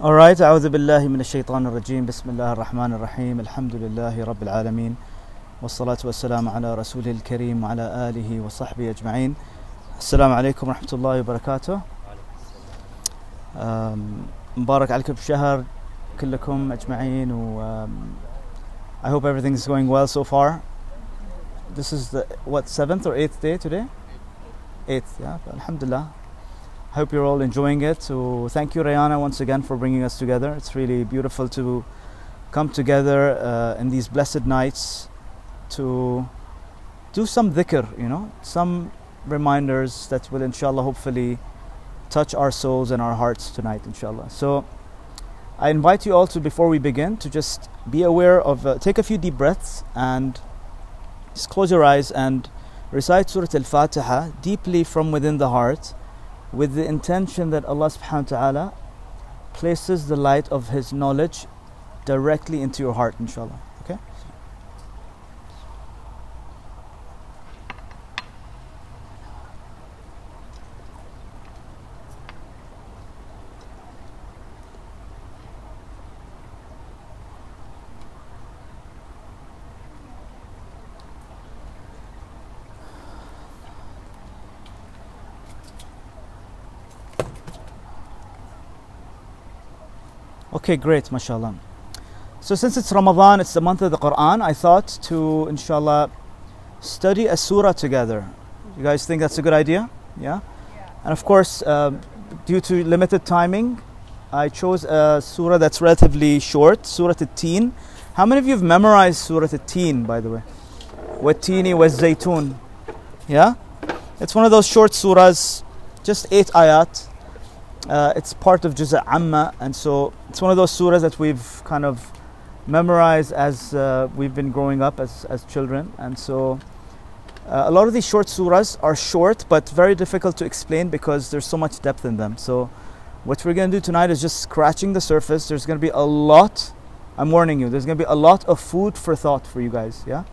Alright, أعوذ بالله من الشيطان الرجيم بسم الله الرحمن الرحيم الحمد لله رب العالمين والصلاة والسلام على رسوله الكريم وعلى آله وصحبه أجمعين السلام عليكم ورحمة الله وبركاته مبارك عليكم بشهر كلكم أجمعين و I hope everything is going well so far This is the what seventh or eighth day today? Eighth, yeah. Alhamdulillah. Hope you're all enjoying it. So thank you, Rayana, once again for bringing us together. It's really beautiful to come together uh, in these blessed nights to do some dhikr, you know, some reminders that will, inshallah, hopefully touch our souls and our hearts tonight, inshallah. So I invite you all to, before we begin, to just be aware of, uh, take a few deep breaths and just close your eyes and recite Surah Al Fatiha deeply from within the heart with the intention that Allah subhanahu wa ta'ala places the light of His knowledge directly into your heart, inshallah. Okay? Great, mashallah. So, since it's Ramadan, it's the month of the Quran, I thought to, inshallah, study a surah together. You guys think that's a good idea? Yeah? And of course, uh, due to limited timing, I chose a surah that's relatively short, Surah At-Teen. How many of you have memorized Surah At-Teen, by the way? Wat-Tini was Zaytun. Yeah? It's one of those short surahs, just eight ayat. Uh, it's part of Juz' Amma, and so it's one of those surahs that we've kind of memorized as uh, we've been growing up as, as children. And so uh, a lot of these short surahs are short but very difficult to explain because there's so much depth in them. So what we're going to do tonight is just scratching the surface. There's going to be a lot, I'm warning you, there's going to be a lot of food for thought for you guys, yeah?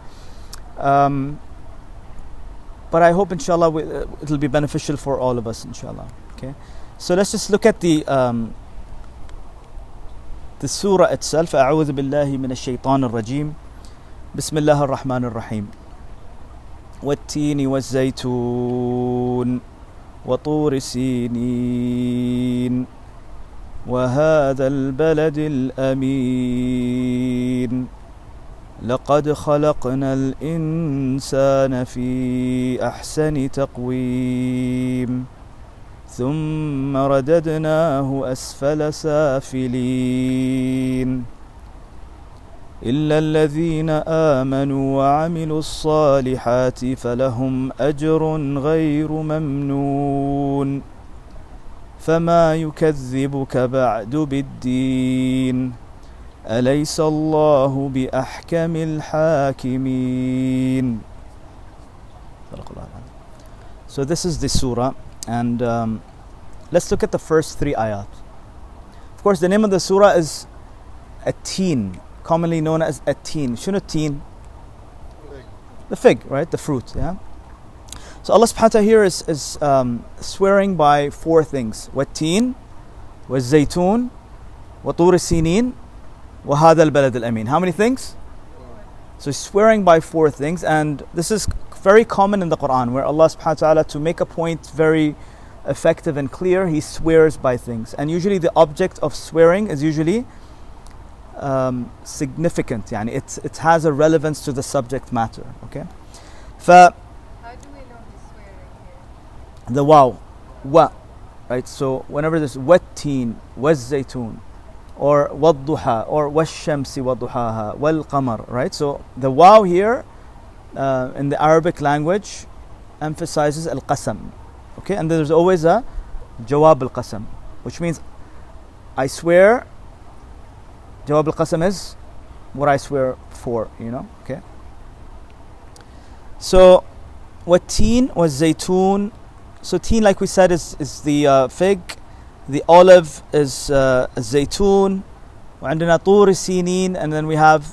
Um, but I hope, inshallah, we, uh, it'll be beneficial for all of us, inshallah. Okay? So let's just look at the um, the surah itself. أعوذ بالله من الشيطان الرجيم. بسم الله الرحمن الرحيم. والتين والزيتون وطور سينين وهذا البلد الأمين لقد خلقنا الإنسان في أحسن تقويم ثم رددناه أسفل سافلين. إلا الذين آمنوا وعملوا الصالحات فلهم أجر غير ممنون. فما يكذبك بعد بالدين. أليس الله بأحكم الحاكمين؟ So this is the surah. And um, let's look at the first three ayat. Of course, the name of the surah is At-Teen, commonly known as At-Teen. Shunu teen? The fig, right? The fruit, yeah? So Allah subhanahu wa ta'ala here is, is um, swearing by four things. Wa-Tur sinin wa-Hada al-Balad al-Amin. How many things? So swearing by four things, and this is very common in the Quran where Allah subhanahu wa ta'ala, to make a point very effective and clear, He swears by things. And usually the object of swearing is usually um, significant, yani it, it has a relevance to the subject matter. Okay? ف How do we know he's swearing here? the wow, wa, right? So whenever there's watteen, zaytun, or wadduha, or washamsi wadduhaha, wal qamar, right? So the wow here uh, in the Arabic language emphasizes al qasam. Okay, and there's always a jawab al qasam, which means I swear. Jawab al qasam is what I swear for, you know. Okay. So, what teen was zaytun. So teen, like we said, is is the uh, fig. The olive is uh, zaytun. وعندنا طور سينين and then we have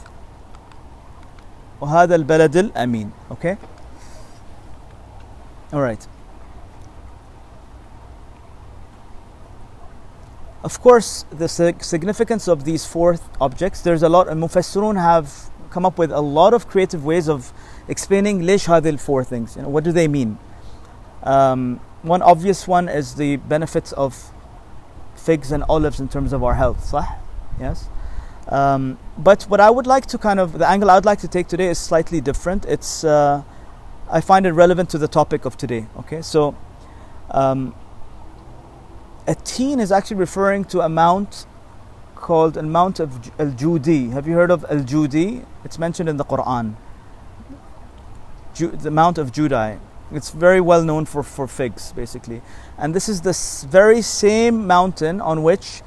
وهذا البلد الأمين okay all right Of course, the sig- significance of these four th- objects, there's a lot, and Mufassirun have come up with a lot of creative ways of explaining ليش هذه four things. You know, what do they mean? Um, one obvious one is the benefits of figs and olives in terms of our health. صح? Yes. Um, but what I would like to kind of the angle I would like to take today is slightly different. It's uh, I find it relevant to the topic of today. Okay, so um, a teen is actually referring to a mount called a mount of Al Judi. Have you heard of Al Judi? It's mentioned in the Quran. Ju- the Mount of Judai. It's very well known for, for figs, basically. And this is the very same mountain on which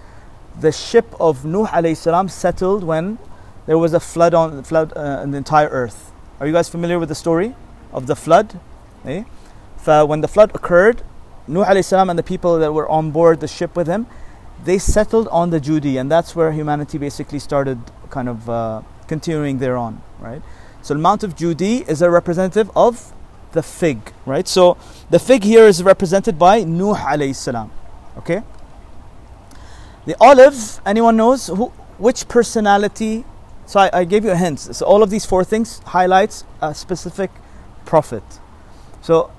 the ship of Nuh alayhi salam settled when there was a flood on flood uh, the entire earth. Are you guys familiar with the story of the flood? Eh? When the flood occurred, Nuh alayhi salam and the people that were on board the ship with him, they settled on the Judi, and that's where humanity basically started kind of uh, continuing thereon, right? So the Mount of Judi is a representative of the fig, right? So the fig here is represented by Nuh alayhi salam, okay? The olive, anyone knows who, which personality? So I, I gave you a hint. So all of these four things highlights a specific prophet. So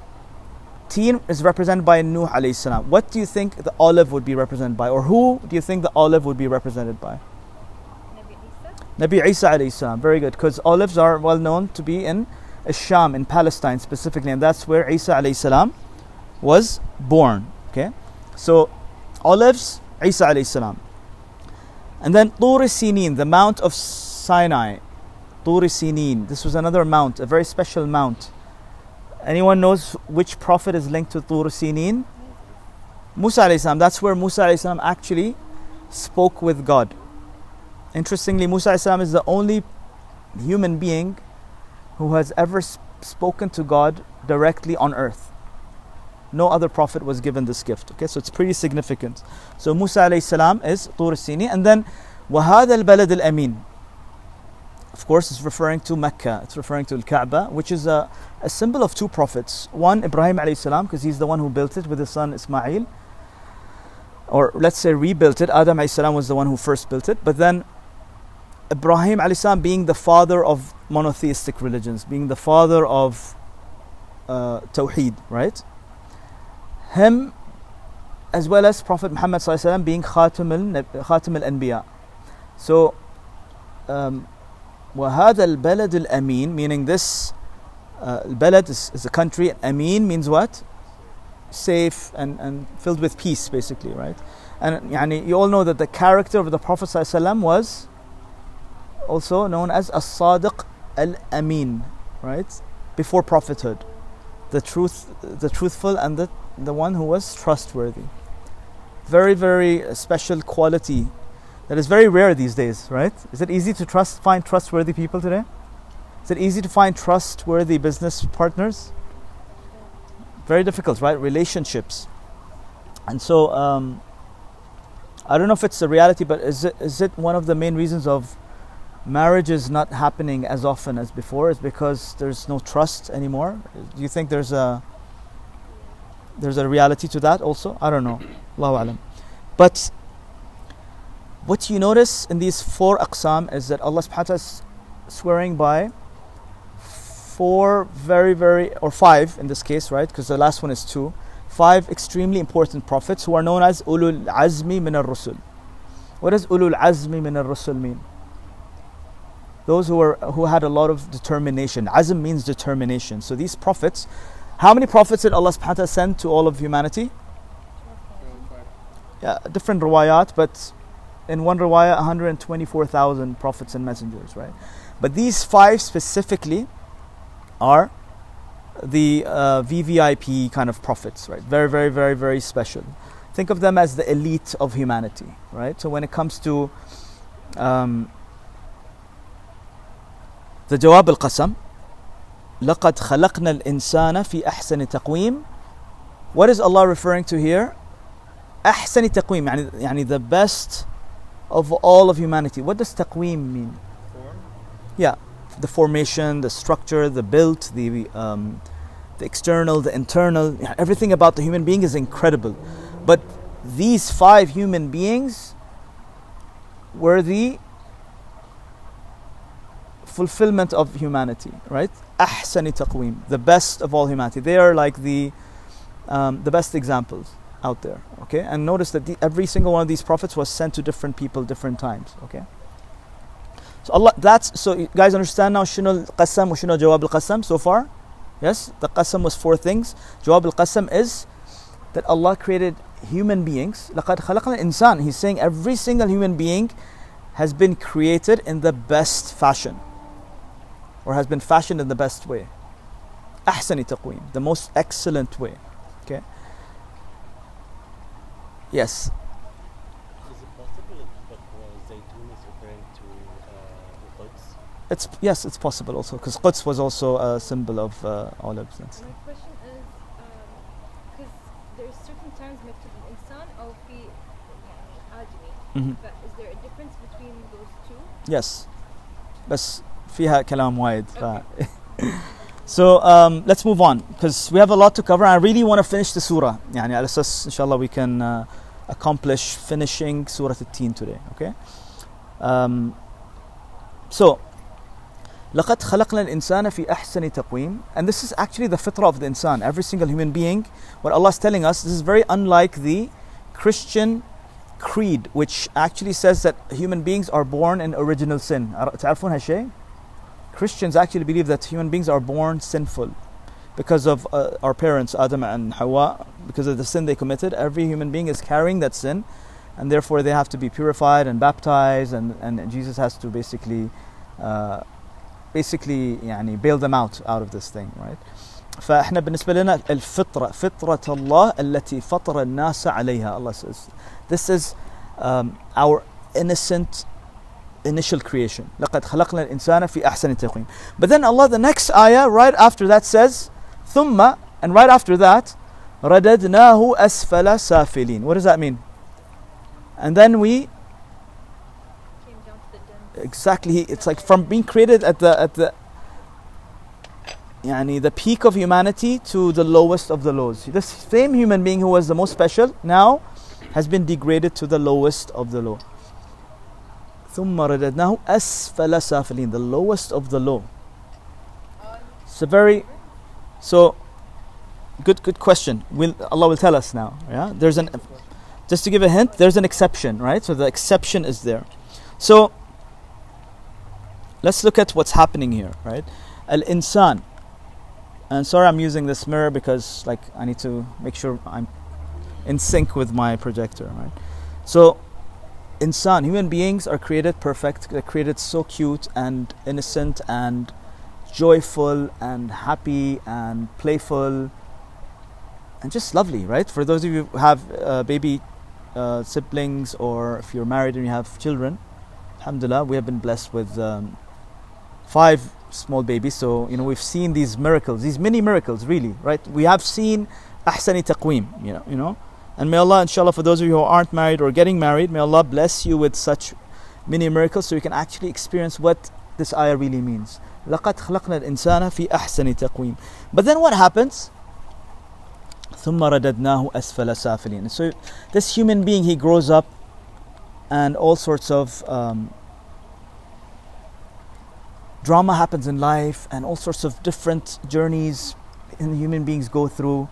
teen is represented by Nuh alayhi salam. What do you think the olive would be represented by, or who do you think the olive would be represented by? Nabi Isa. Nabi Isa alayhi salam. Very good, because olives are well known to be in Sham, in Palestine specifically, and that's where Isa alayhi salam was born. Okay, so olives, Isa alayhi salam, and then Tur Sinin, the Mount of Sinai. Tur Sinin. This was another mount, a very special mount. Anyone knows which prophet is linked to Tur Sinin? Musa alayhi salam. That's where Musa alayhi salam actually spoke with God. Interestingly, Musa alayhi salam is the only human being who has ever sp- spoken to God directly on earth. No other prophet was given this gift. Okay, so it's pretty significant. So Musa alayhi salam is Tur Sini, and then وهذا البلد الأمين. Of course, it's referring to Mecca. It's referring to Al Kaaba, which is a, a symbol of two prophets. One, Ibrahim alayhi salam, because he's the one who built it with his son Ismail, or let's say rebuilt it. Adam alayhi salam was the one who first built it, but then Ibrahim alayhi salam being the father of monotheistic religions, being the father of uh, Tawheed, right? Him, as well as Prophet Muhammad sallallahu alaihi wasallam being Khatam al Khatam al Anbiya. So, um, وهذا البلد الأمين, meaning this uh, البلد is, is a country. Amin means what? Safe and, and filled with peace, basically, right? And يعني, you all know that the character of the Prophet sallallahu alaihi wasallam was also known as as-sadiq al-amin right before prophethood the truth the truthful and the the one who was trustworthy. Very very special quality that is very rare these days right? Is it easy to trust find trustworthy people today? Is it easy to find trustworthy business partners? Very difficult right? Relationships. And so um, I don't know if it's a reality but is it is it one of the main reasons of marriage is not happening as often as before? Is because there's no trust anymore? Do you think there's a there's a reality to that also? I don't know. Allahu alam. But what you notice in these four aqsam is that Allah subhanahu wa ta'ala is swearing by four very very or five in this case right? Because the last one is two. Five extremely important prophets who are known as ulul azmi min ar-rusul. What does ulul azmi min ar-rusul mean? Those who were who had a lot of determination. Azm means determination. So these prophets, how many prophets did Allah subhanahu wa ta'ala send to all of humanity? Yeah, different riwayat, but in one riwayat, 124,000 prophets and messengers, right? But these five specifically are the uh, VVIP kind of prophets, right? Very, very, very, very special. Think of them as the elite of humanity, right? So when it comes to um, the Jawab al Qasam, لقد خلقنا الإنسان في أحسن تقويم What is Allah referring to here? أحسن تقويم يعني يعني the best of all of humanity. What does تقويم mean? Form? Yeah, the formation, the structure, the build, the um, the external, the internal, yeah, everything about the human being is incredible. But these five human beings were the fulfillment of humanity, right? أحسن تقويم, the best of all humanity. They are like the um, the best examples out there. Okay, and notice that the, every single one of these prophets was sent to different people, different times. Okay. So Allah, that's so you guys understand now. Shino al-qasam wa shino jawab al-qasam so far. Yes, the qasam was four things. Jawab al-qasam is that Allah created human beings. لقد خلقنا الإنسان. He's saying every single human being has been created in the best fashion, or has been fashioned in the best way. أحسن تقويم, the most excellent way. Okay. Yes. Is it possible that uh, Zaytun is referring to uh, the Quds? It's yes, it's possible also because Quds was also a symbol of uh, olives. And stuff. My question is, because there's certain terms مكتوب الإنسان أو في يعني آدمي. Mhm. But is there a difference between those two? Yes. بس فيها كلام وايد. ف... so um, let's move on because we have a lot to cover. I really want to finish the surah. يعني على أساس إن شاء الله we can uh, accomplish finishing surah 13 today. Okay. Um, so لقد خلقنا الإنسان في أحسن تقويم and this is actually the fitrah of the insan every single human being what Allah is telling us this is very unlike the Christian creed which actually says that human beings are born in original sin تعرفون هالشيء Christians actually believe that human beings are born sinful because of uh, our parents Adam and Hawa because of the sin they committed every human being is carrying that sin and therefore they have to be purified and baptized and, and Jesus has to basically uh, basically يعني bail them out out of this thing right فاحنا بالنسبه لنا الفطره فطره الله التي فطر الناس عليها Allah says this is um, our innocent initial creation لقد خلقنا الانسان في احسن تقويم but then Allah the next ayah right after that says ثم and right after that رددناه اسفل سافلين what does that mean and then we Came down to the den. exactly it's like from being created at the at the يعني the peak of humanity to the lowest of the lows this same human being who was the most special now has been degraded to the lowest of the low ثم رددناه أسفل سافلين the lowest of the low it's a very so good good question will Allah will tell us now yeah there's an just to give a hint there's an exception right so the exception is there so let's look at what's happening here, right? Al insan. And sorry, I'm using this mirror because, like, I need to make sure I'm in sync with my projector, right? So, insan, human beings are created perfect. They're created so cute and innocent and joyful and happy and playful and just lovely, right? For those of you who have uh, baby uh, siblings or if you're married and you have children, alhamdulillah, we have been blessed with um, five small babies. So, you know, we've seen these miracles, these mini miracles, really, right? We have seen ahsani taqweem, you know, you know. And may Allah, inshallah, for those of you who aren't married or getting married, may Allah bless you with such mini miracles so you can actually experience what this ayah really means. لقد خلقنا الإنسان في أحسن تقويم. But then what happens? ثم رددناه أسفل سافلين. So this human being, he grows up and all sorts of um, drama happens in life and all sorts of different journeys in human beings go through.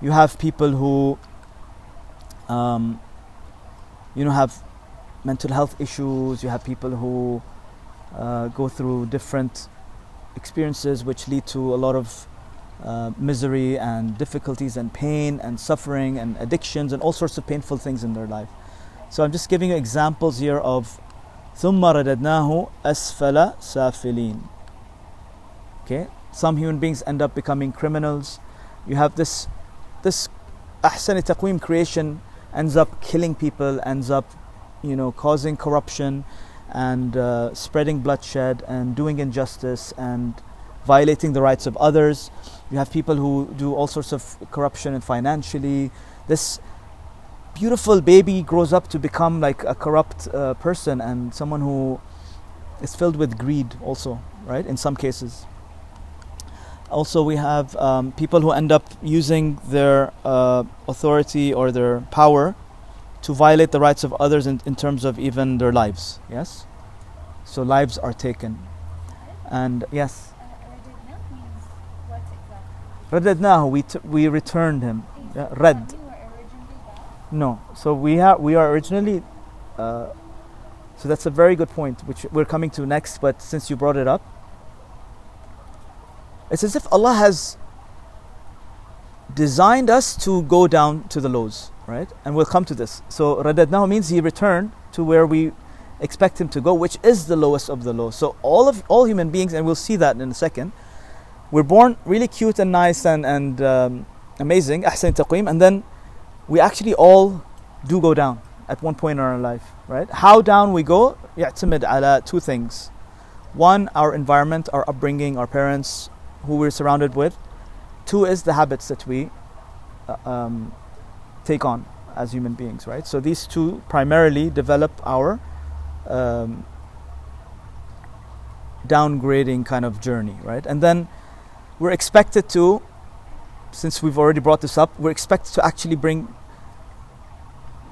You have people who, um, you know, have mental health issues. You have people who uh, go through different experiences which lead to a lot of uh, misery and difficulties and pain and suffering and addictions and all sorts of painful things in their life. So I'm just giving you examples here of ثم رددناه أسفل سافلين. Okay, some human beings end up becoming criminals. You have this, this أحسن تقويم creation ends up killing people, ends up, you know, causing corruption and uh, spreading bloodshed and doing injustice and violating the rights of others. You have people who do all sorts of corruption and financially. This beautiful baby grows up to become like a corrupt uh, person and someone who is filled with greed, also, right? In some cases. Also, we have um, people who end up using their uh, authority or their power to violate the rights of others in, in terms of even their lives. Yes? So, lives are taken. And yes? Radadnahu, we, t- we returned him. Red. No. So we are we are originally. Uh, so that's a very good point, which we're coming to next. But since you brought it up, it's as if Allah has designed us to go down to the lows, right? And we'll come to this. So now means he returned to where we expect him to go, which is the lowest of the low. So all of all human beings, and we'll see that in a second, we're born really cute and nice and and um, amazing, ahsan taqweem, and then we actually all do go down at one point in our life, right? How down we go, Yatimid ala two things. One, our environment, our upbringing, our parents, who we're surrounded with. Two is the habits that we uh, um, take on as human beings, right? So these two primarily develop our um, downgrading kind of journey, right? And then we're expected to, since we've already brought this up, we're expected to actually bring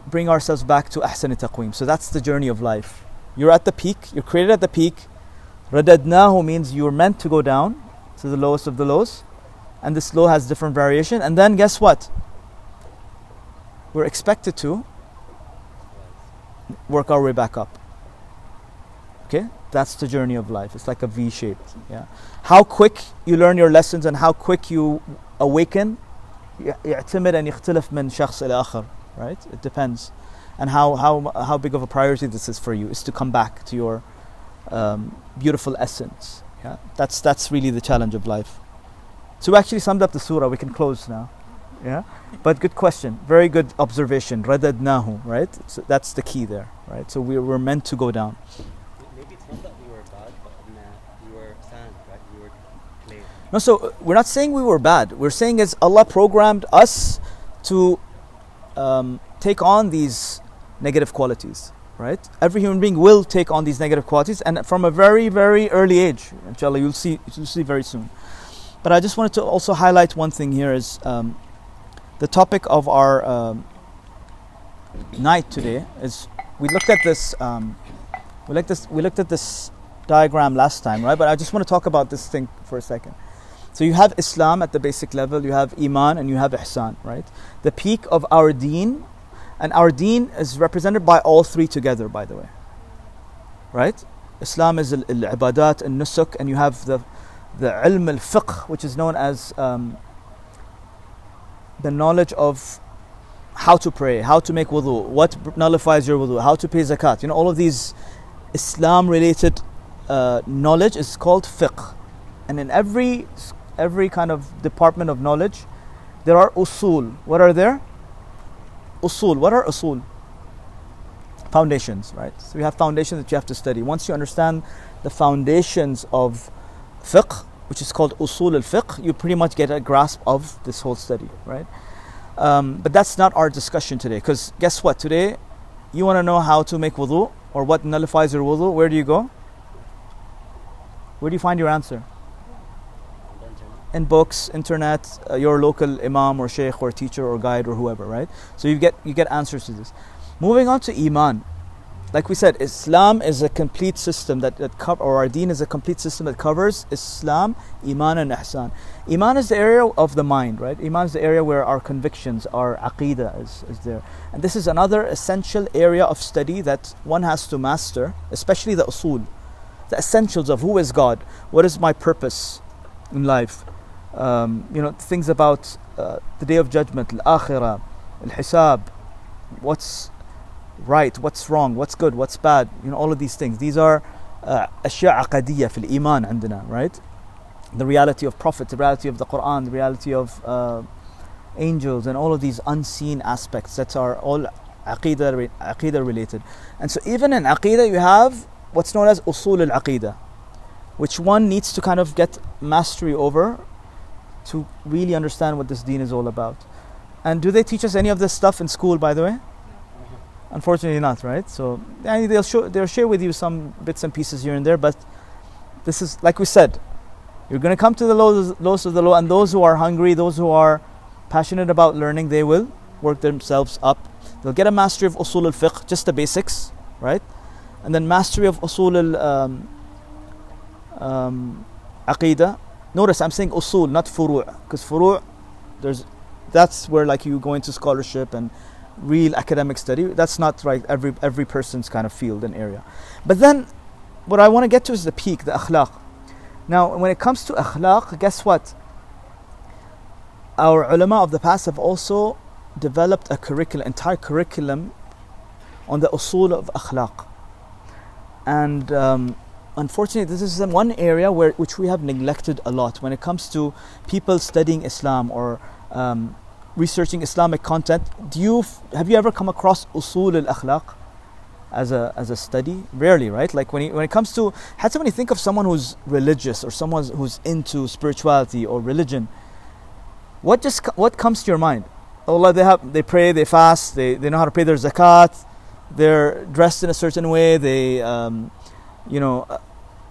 bring ourselves back to ahsan taqweem. So that's the journey of life. You're at the peak, you're created at the peak. Radadnahu means you're meant to go down to the lowest of the lows. And this low has different variation. And then guess what? We're expected to work our way back up. Okay? That's the journey of life. It's like a V shaped. Yeah. How quick you learn your lessons and how quick you awaken ي- يعتمد أن يختلف من شخص إلى آخر right it depends and how, how, how big of a priority this is for you is to come back to your um, beautiful essence yeah? That's that's really the challenge of life. So we actually summed up the surah. We can close now. Yeah? But good question. Very good observation. Radadnahu right? So that's the key there right? So we were meant to go down. Maybe it's not that we were bad, but we were sand, right? We were clay. No, so uh, we're not saying we were bad. We're saying is Allah programmed us to um, take on these negative qualities, right? Every human being will take on these negative qualities, and from a very, very early age. Inshallah, you'll see. You'll see very soon. But I just wanted to also highlight one thing here is um, the topic of our um, night today is we looked at this. Um, we looked this. We looked at this diagram last time, right? But I just want to talk about this thing for a second. So you have Islam at the basic level, you have Iman, and you have Ihsan, right? The peak of our deen, and our deen is represented by all three together, by the way. Right? Islam is al-ibadat and nusuk, and you have the the ilm al-fiqh, which is known as um, the knowledge of how to pray, how to make wudu, what nullifies your wudu, how to pay zakat. You know, all of these Islam-related uh, knowledge is called fiqh, and in every every kind of department of knowledge, there are usul. What are there? Usul. What are usul? Foundations, right? So you have foundations that you have to study. Once you understand the foundations of fiqh, which is called usul al fiqh, you pretty much get a grasp of this whole study, right? Um, but that's not our discussion today, because guess what? Today, you want to know how to make wudu or what nullifies your wudu. Where do you go? Where do you find your answer? In books, internet, uh, your local imam or sheikh or teacher or guide or whoever, right? So you get you get answers to this. Moving on to iman, like we said, Islam is a complete system that that cover, or our deen is a complete system that covers Islam, iman, and ihsan. Iman is the area of the mind, right? Iman is the area where our convictions, our aqidah is, is there, and this is another essential area of study that one has to master, especially the usul, the essentials of who is God, what is my purpose in life, um, you know, things about uh, the day of judgment, al-akhirah, al-hisab, what's right, what's wrong, what's good, what's bad, you know, all of these things. These are uh, أشياء عقدية في الإيمان عندنا, right? The reality of Prophet, the reality of the Quran, the reality of uh, angels, and all of these unseen aspects that are all aqidah, re- aqidah related. And so even in aqidah you have what's known as usul al-aqidah, which one needs to kind of get mastery over to really understand what this deen is all about. And do they teach us any of this stuff in school, by the way? Unfortunately, not, right? So they'll show, they'll share with you some bits and pieces here and there, but this is like we said, you're going to come to the lowest, lowest of the low, and those who are hungry, those who are passionate about learning, they will work themselves up They'll get a mastery of usul al fiqh, just the basics, right? And then mastery of usul al um, um, aqidah. Notice I'm saying usul, not furu', because furu' there's that's where like you go into scholarship and real academic study. That's not right. Every every person's kind of field and area. But then, what I want to get to is the peak, the akhlaq. Now, when it comes to akhlaq, guess what? Our ulama of the past have also developed a curriculum, entire curriculum, on the usul of akhlaq. And um, unfortunately, this is one area where which we have neglected a lot when it comes to people studying Islam or um, researching Islamic content. Do you have you ever come across usul al akhlaq as a as a study? Rarely, right? Like when you, when it comes to had somebody think of someone who's religious or someone who's into spirituality or religion. What just what comes to your mind? Allah, they have they pray, they fast, they, they know how to pay their zakat, they're dressed in a certain way, they um, you know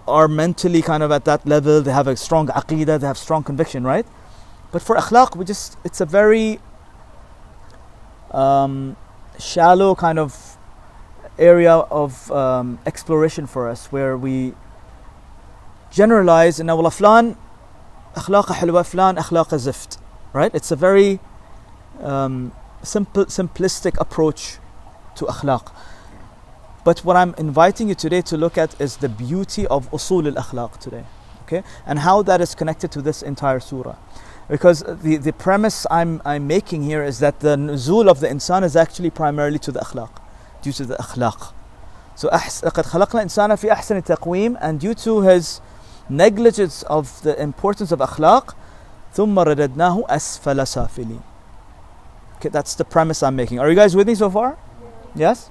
are mentally kind of at that level, they have a strong aqidah, they have strong conviction, right? But for akhlaq, we just, it's a very um, shallow kind of area of um, exploration for us where we generalize and well, flan, akhlaq halwa, flan, akhlaq zift, right? It's a very um, simple, simplistic approach to akhlaq. but what I'm inviting you today to look at is the beauty of usul al-akhlaq today okay and how that is connected to this entire surah because the, the premise I'm, I'm making here is that the nuzul of the insan is actually primarily to the akhlaq, due to the akhlaq. So أحس, لقد خلقنا الإنسان في أحسن تقويم and due to his negligence of the importance of akhlaq ثم رددناه أسفل سافلين. Okay, that's the premise I'm making. Are you guys with me so far? Yes?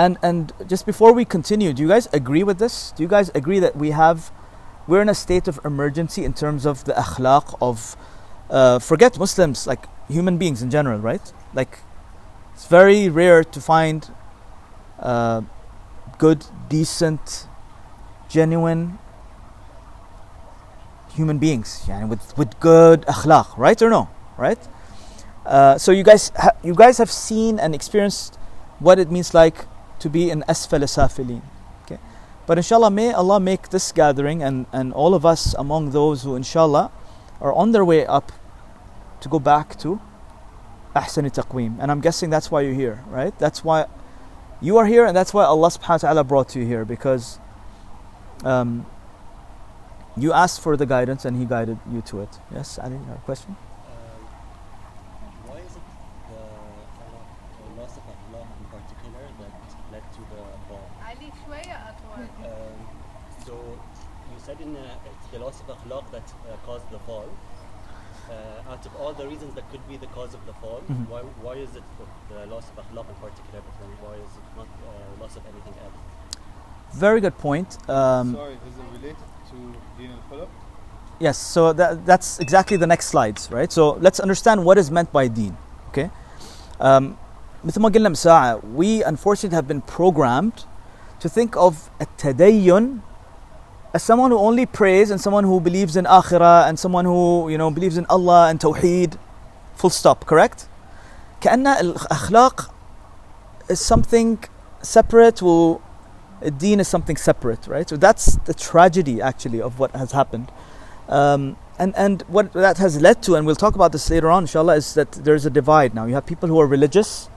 And and just before we continue, do you guys agree with this? Do you guys agree that we have we're in a state of emergency in terms of the akhlaq of uh, forget Muslims like human beings in general right like it's very rare to find uh, good decent genuine human beings yeah, with, with good akhlaq right or no right uh, so you guys ha- you guys have seen and experienced what it means like to be in asfal safilin but inshallah, may Allah make this gathering and, and all of us among those who inshallah are on their way up to go back to Ahsan Taqweem. And I'm guessing that's why you're here, right? That's why you are here and that's why Allah subhanahu wa ta'ala brought you here because um, you asked for the guidance and He guided you to it. Yes, Ali, your question? out of all the reasons that could be the cause of the fall, Mhm. why, why is it the, the loss of akhlaq in particular, but then why is it not uh, loss of anything else? Very good point. Um, Sorry, is it related to Deen al-Khulq? Yes, so that, that's exactly the next slides, right? So let's understand what is meant by deen, okay? Um, مثل ما قلنا من ساعة, we unfortunately have been programmed to think of التدين as someone who only prays and someone who believes in akhirah and someone who, you know, believes in Allah and tawheed, full stop, correct? كأن الأخلاق is something separate و الدين is something separate, right? So that's the tragedy actually of what has happened. Um, and, and what that has led to, and we'll talk about this later on, inshallah, is that there's a divide now. You have people who are religious,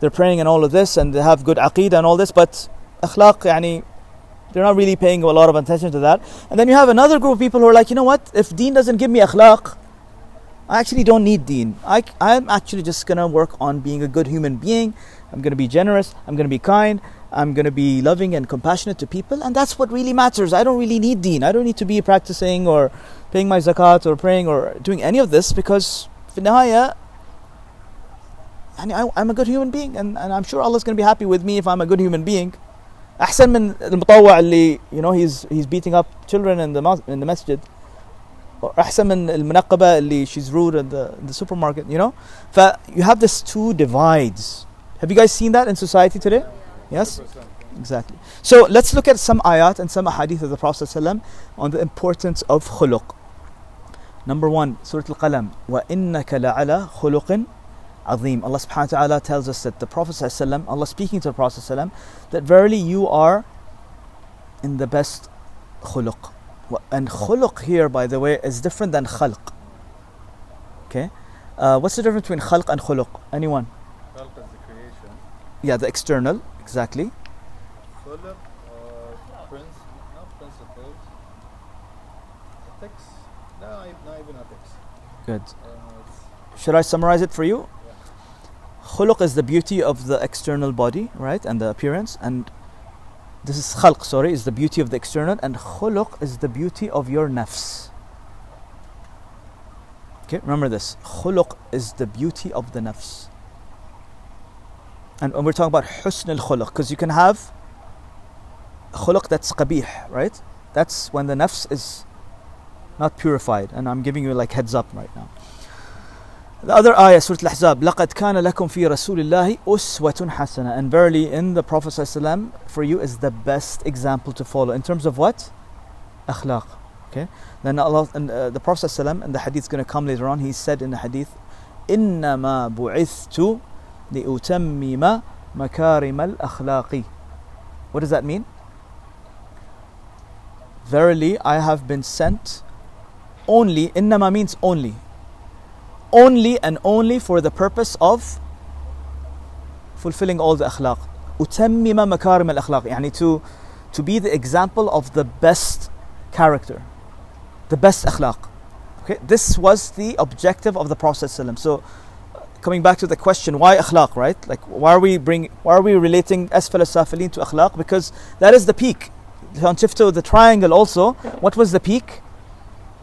they're praying and all of this, and they have good aqeedah and all this, but akhlaq, yani, they're not really paying a lot of attention to that. And then you have another group of people who are like, you know what? If deen doesn't give me akhlaq, I actually don't need deen. I, I'm actually just going to work on being a good human being. I'm going to be generous. I'm going to be kind. I'm going to be loving and compassionate to people. And that's what really matters. I don't really need deen. I don't need to be practicing or paying my zakat or praying or doing any of this because, finaya, I, I'm a good human being. And, and I'm sure Allah's going to be happy with me if I'm a good human being. أحسن من المطوع اللي you know he's he's beating up children in the mos- in the masjid. Or أحسن من المنقبة اللي she's rude in the, in the supermarket, you know? ف you have this two divides. Have you guys seen that in society today? Yes? 100%. Exactly. So let's look at some ayat and some hadith of the Prophet ﷺ on the importance of khuluq. Number one, Surah Al-Qalam. وَإِنَّكَ لَعَلَى خُلُقٍ Azim. Allah subhanahu wa ta'ala tells us that the Prophet ﷺ, Allah speaking to the Prophet that verily you are in the best khuluq. And khuluq here, by the way, is different than khalq. Okay? Uh, what's the difference between khalq and khuluq? Anyone? Khalq is the creation. Yeah, the external, exactly. Khuluq, uh, prince, not principles. Ethics? No, not even ethics. Good. Uh, Should I summarize it for you? Khuluq is the beauty of the external body, right, and the appearance, and this is khalq, sorry, is the beauty of the external, and khuluq is the beauty of your nafs. Okay, remember this. Khuluq is the beauty of the nafs. And when we're talking about husn al khuluq, because you can have khuluq that's qabih, right? That's when the nafs is not purified, and I'm giving you like heads up right now. The other ayah, Surah Al-Ahzab, لَقَدْ كَانَ لَكُمْ فِي رَسُولِ اللَّهِ أُسْوَةٌ حَسَنَةٌ And verily in the Prophet ﷺ for you is the best example to follow. In terms of what? Akhlaq. Okay? Then Allah, and, uh, the Prophet ﷺ, and the hadith is going to come later on, he said in the hadith, إِنَّمَا بُعِثْتُ لِأُتَمِّمَ مَكَارِمَ الْأَخْلَاقِ What does that mean? Verily, I have been sent only, إِنَّمَا means only only and only for the purpose of fulfilling all the akhlaq. أتمم مكارم الأخلاق يعني to to be the example of the best character, the best akhlaq. Okay, this was the objective of the Prophet ﷺ. So, uh, coming back to the question, why akhlaq, right? Like, why are we bring, why are we relating asfal safilin to akhlaq? Because that is the peak. On Shifto, the triangle also, what was the peak?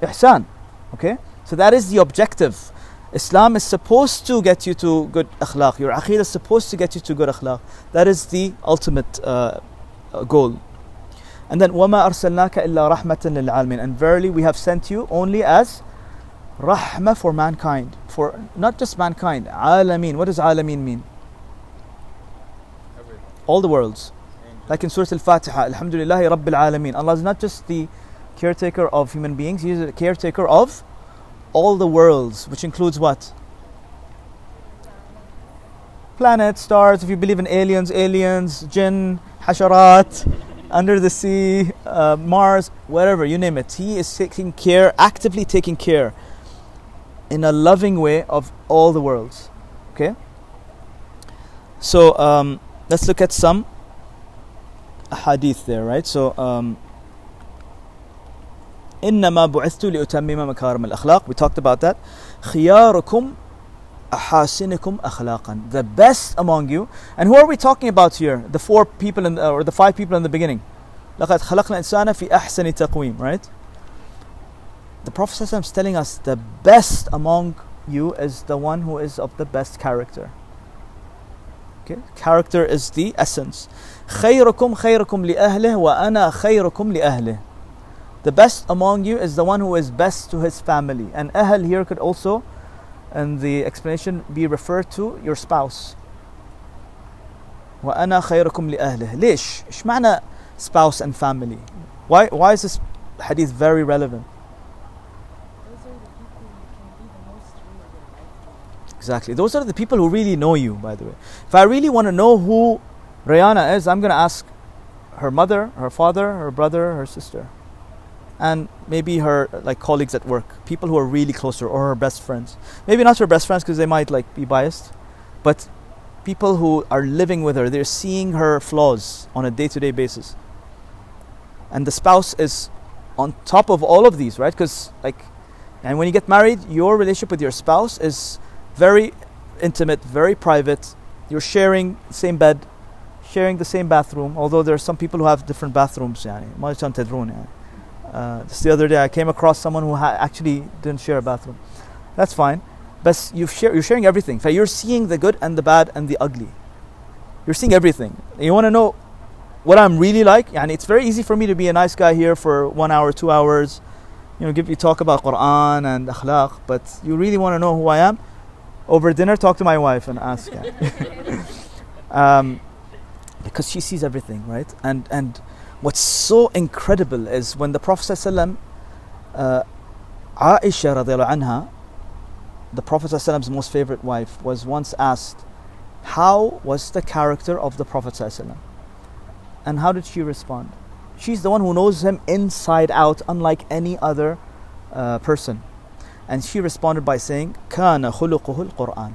Ihsan. Okay, so that is the objective. Islam is supposed to get you to good akhlaq. Your aqidah is supposed to get you to good akhlaq. That is the ultimate uh, uh, goal. And then وَمَا أَرْسَلْنَاكَ إِلَّا رَحْمَةً لِلْعَالَمِينَ And verily we have sent you only as rahmah for mankind. For not just mankind, alameen. What does alameen mean? everything. All the worlds. Angels. Like in Surah Al-Fatiha, Alhamdulillahi Rabbil Alameen. Allah is not just the caretaker of human beings, He is the caretaker of all the worlds, which includes what? Planets, stars, if you believe in aliens, aliens, jinn, hasharat, under the sea, uh, Mars, whatever, you name it. He is taking care, actively taking care in a loving way of all the worlds. Okay? So um, let's look at some hadith there, right? So, um, إنما بعثت لأتمم مكارم الأخلاق. We talked about that. خياركم أحاسنكم أخلاقا. The best among you. And who are we talking about here? The four people in the, or the five people in the beginning. لقد خلقنا الإنسان في أحسن تقويم, right? The Prophet ﷺ is telling us the best among you is the one who is of the best character. Okay? Character is the essence. خيركم خيركم لأهله وأنا خيركم لأهله. The best among you is the one who is best to his family. And ahl here could also, in the explanation, be referred to your spouse. وأنا خيركم لأهله. ليش؟ إيش معنى spouse and family? Why, why is this hadith very relevant? Those are the people you can be the most real with life with. Exactly. Those are the people who really know you, by the way. If I really want to know who Rayana is, I'm going to ask her mother, her father, her brother, her sister, and maybe her like colleagues at work, people who are really close to her, or her best friends. Maybe not her best friends because they might like be biased, but people who are living with her, they're seeing her flaws on a day-to-day basis. And the spouse is on top of all of these, right? Because like, and when you get married, your relationship with your spouse is very intimate, very private. You're sharing the same bed, sharing the same bathroom. Although there are some people who have different bathrooms. يعني. ما كان تدرون يعني. Uh, just the other day, I came across someone who ha- actually didn't share a bathroom. That's fine, but you share, you're sharing everything. You're seeing the good and the bad and the ugly. You're seeing everything. You want to know what I'm really like? And it's very easy for me to be a nice guy here for one hour, two hours. You know, give you talk about Quran and akhlaq, but you really want to know who I am? Over dinner, talk to my wife and ask. um, because she sees everything, right? And and what's so incredible is when the Prophet ﷺ, uh, Aisha radiallahu anha, the Prophet ﷺ's most favorite wife, was once asked, How was the character of the Prophet? ﷺ? And how did she respond? She's the one who knows him inside out, unlike any other uh, person. And she responded by saying, كان خلقه القرآن.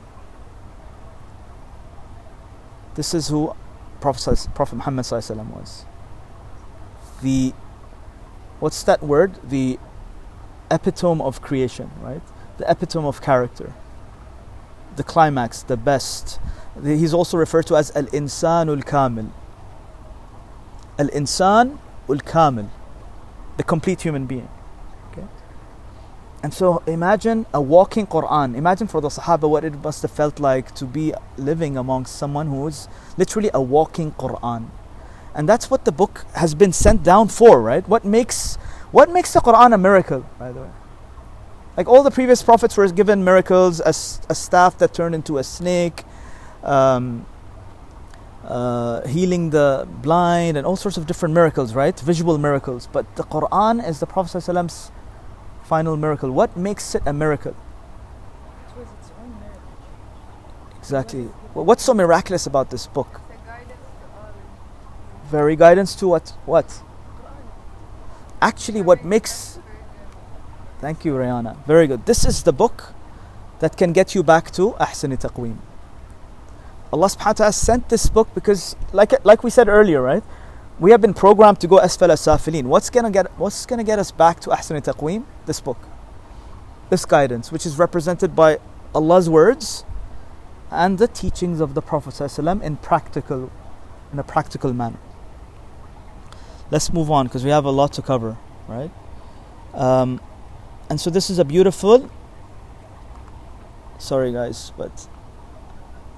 This is who Prophet, Prophet Muhammad ﷺ was. The, what's that word? The epitome of creation, right? The epitome of character. The climax, the best. He's also referred to as Al-Insan Al-Kamil. Al-Insan Al-Kamil. The complete human being. Okay? And so imagine a walking Quran. Imagine for the Sahaba what it must have felt like to be living amongst someone who is literally a walking Quran. And that's what the book has been sent down for, right? What makes what makes the Quran a miracle, by the way? Like all the previous prophets were given miracles, a staff that turned into a snake, um, uh, healing the blind, and all sorts of different miracles, right? Visual miracles. But the Quran is the Prophet ﷺ's final miracle. What makes it a miracle? It was its own miracle. Exactly. Wh- What's so miraculous about this book? The guidance to all. Very guidance to what? What? Actually, what makes Thank you, Rayana. Very good. This is the book that can get you back to Ahsani Taqweem. Allah subhanahu wa ta'ala sent this book because, like, like we said earlier, right? We have been programmed to go Asfala Safilin. What's gonna get what's gonna get us back to Ahsani Taqweem? This book. This guidance, which is represented by Allah's words and the teachings of the Prophet ﷺ in practical in a practical manner. Let's move on because we have a lot to cover, right? Um, and so this is a beautiful sorry guys but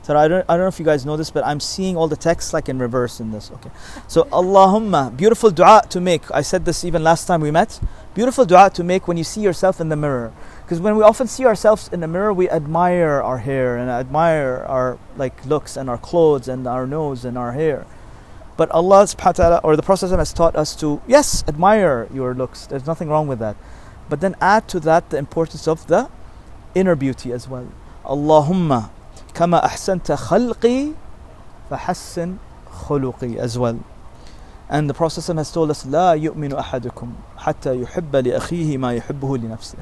so I don't, I don't know if you guys know this but i'm seeing all the texts like in reverse in this okay. So allahumma beautiful dua to make. I said this even last time we met. Beautiful dua to make when you see yourself in the mirror. Because when we often see ourselves in the mirror we admire our hair and admire our like looks and our clothes and our nose and our hair but allah subhanahu wa ta'ala or the prophet has taught us to yes admire your looks there's nothing wrong with that but then add to that the importance of the inner beauty as well. Allahumma kama ahsanta khalqi fahassin khuluqi as well. And the Prophet ﷺ has told us, لا يؤمن أحدكم حتى يحب لأخيه ما يحبه لنفسه.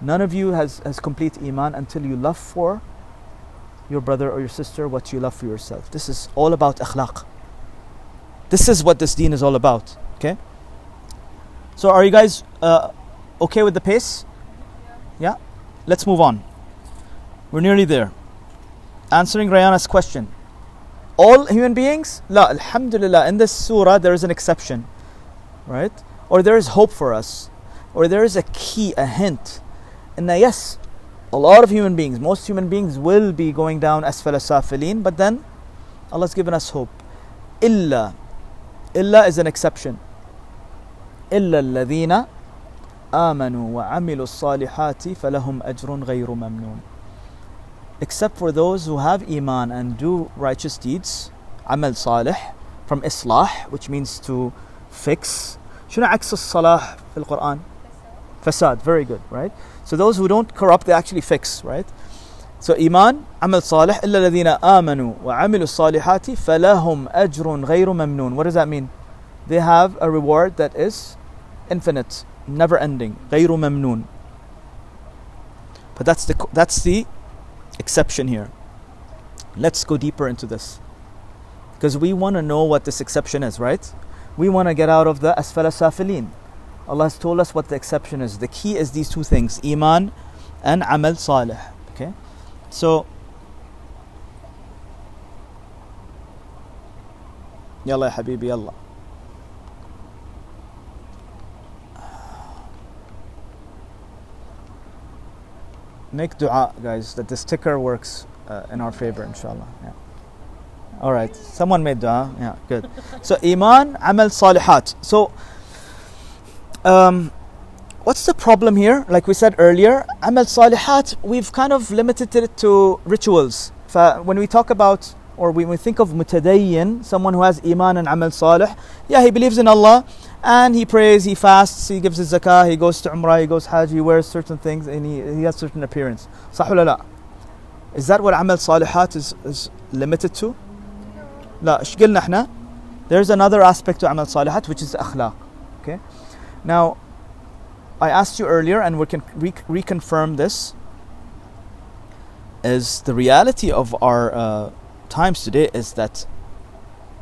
None of you has, has complete iman until you love for your brother or your sister what you love for yourself. This is all about akhlaq. This is what this deen is all about. Okay? So are you guys uh, okay with the pace? Yeah? Let's move on. We're nearly there. Answering Rayana's question. All human beings? La, alhamdulillah. In this surah, there is an exception. Right? Or there is hope for us. Or there is a key, a hint. And now, yes, a lot of human beings, most human beings will be going down as safilin, but then Allah's given us hope. Illa. Illa is an exception. إلا الذين آمنوا وعملوا الصالحات فلهم أجر غير ممنون except for those who have iman and do righteous deeds عمل صالح from إصلاح which means to fix شنو عكس الصلاح في القرآن فساد very good right so those who don't corrupt they actually fix right So iman, amal salih, illa ladina amanu wa amilu salihati falahum ajrun ghayru mamnoon. What does that mean? They have a reward that is infinite, never ending, ghayru mamnoon. But that's the that's the exception here. Let's go deeper into this. Because we want to know what this exception is, right? We want to get out of the asfala safilin. Allah has told us what the exception is. The key is these two things, iman and amal salih. Okay? So يلا يا حبيبي يلا make dua guys that the sticker works uh, in our favor inshallah yeah. all right someone made dua yeah good so iman amal salihat so um, what's the problem here like we said earlier amal salihat we've kind of limited it to rituals Fa- when we talk about or when we think of mutadayyin, someone who has iman and amal salih, yeah, he believes in Allah and he prays, he fasts, he gives his zakah, he goes to umrah, he goes hajj, he wears certain things and he, he has certain appearance. صح ولا لا? Is that what amal salihat is, is limited to? لا ايش قلنا احنا؟ There's another aspect to amal salihat which is akhlaq. Okay? Now, I asked you earlier and we can re- reconfirm this is the reality of our uh, times today is that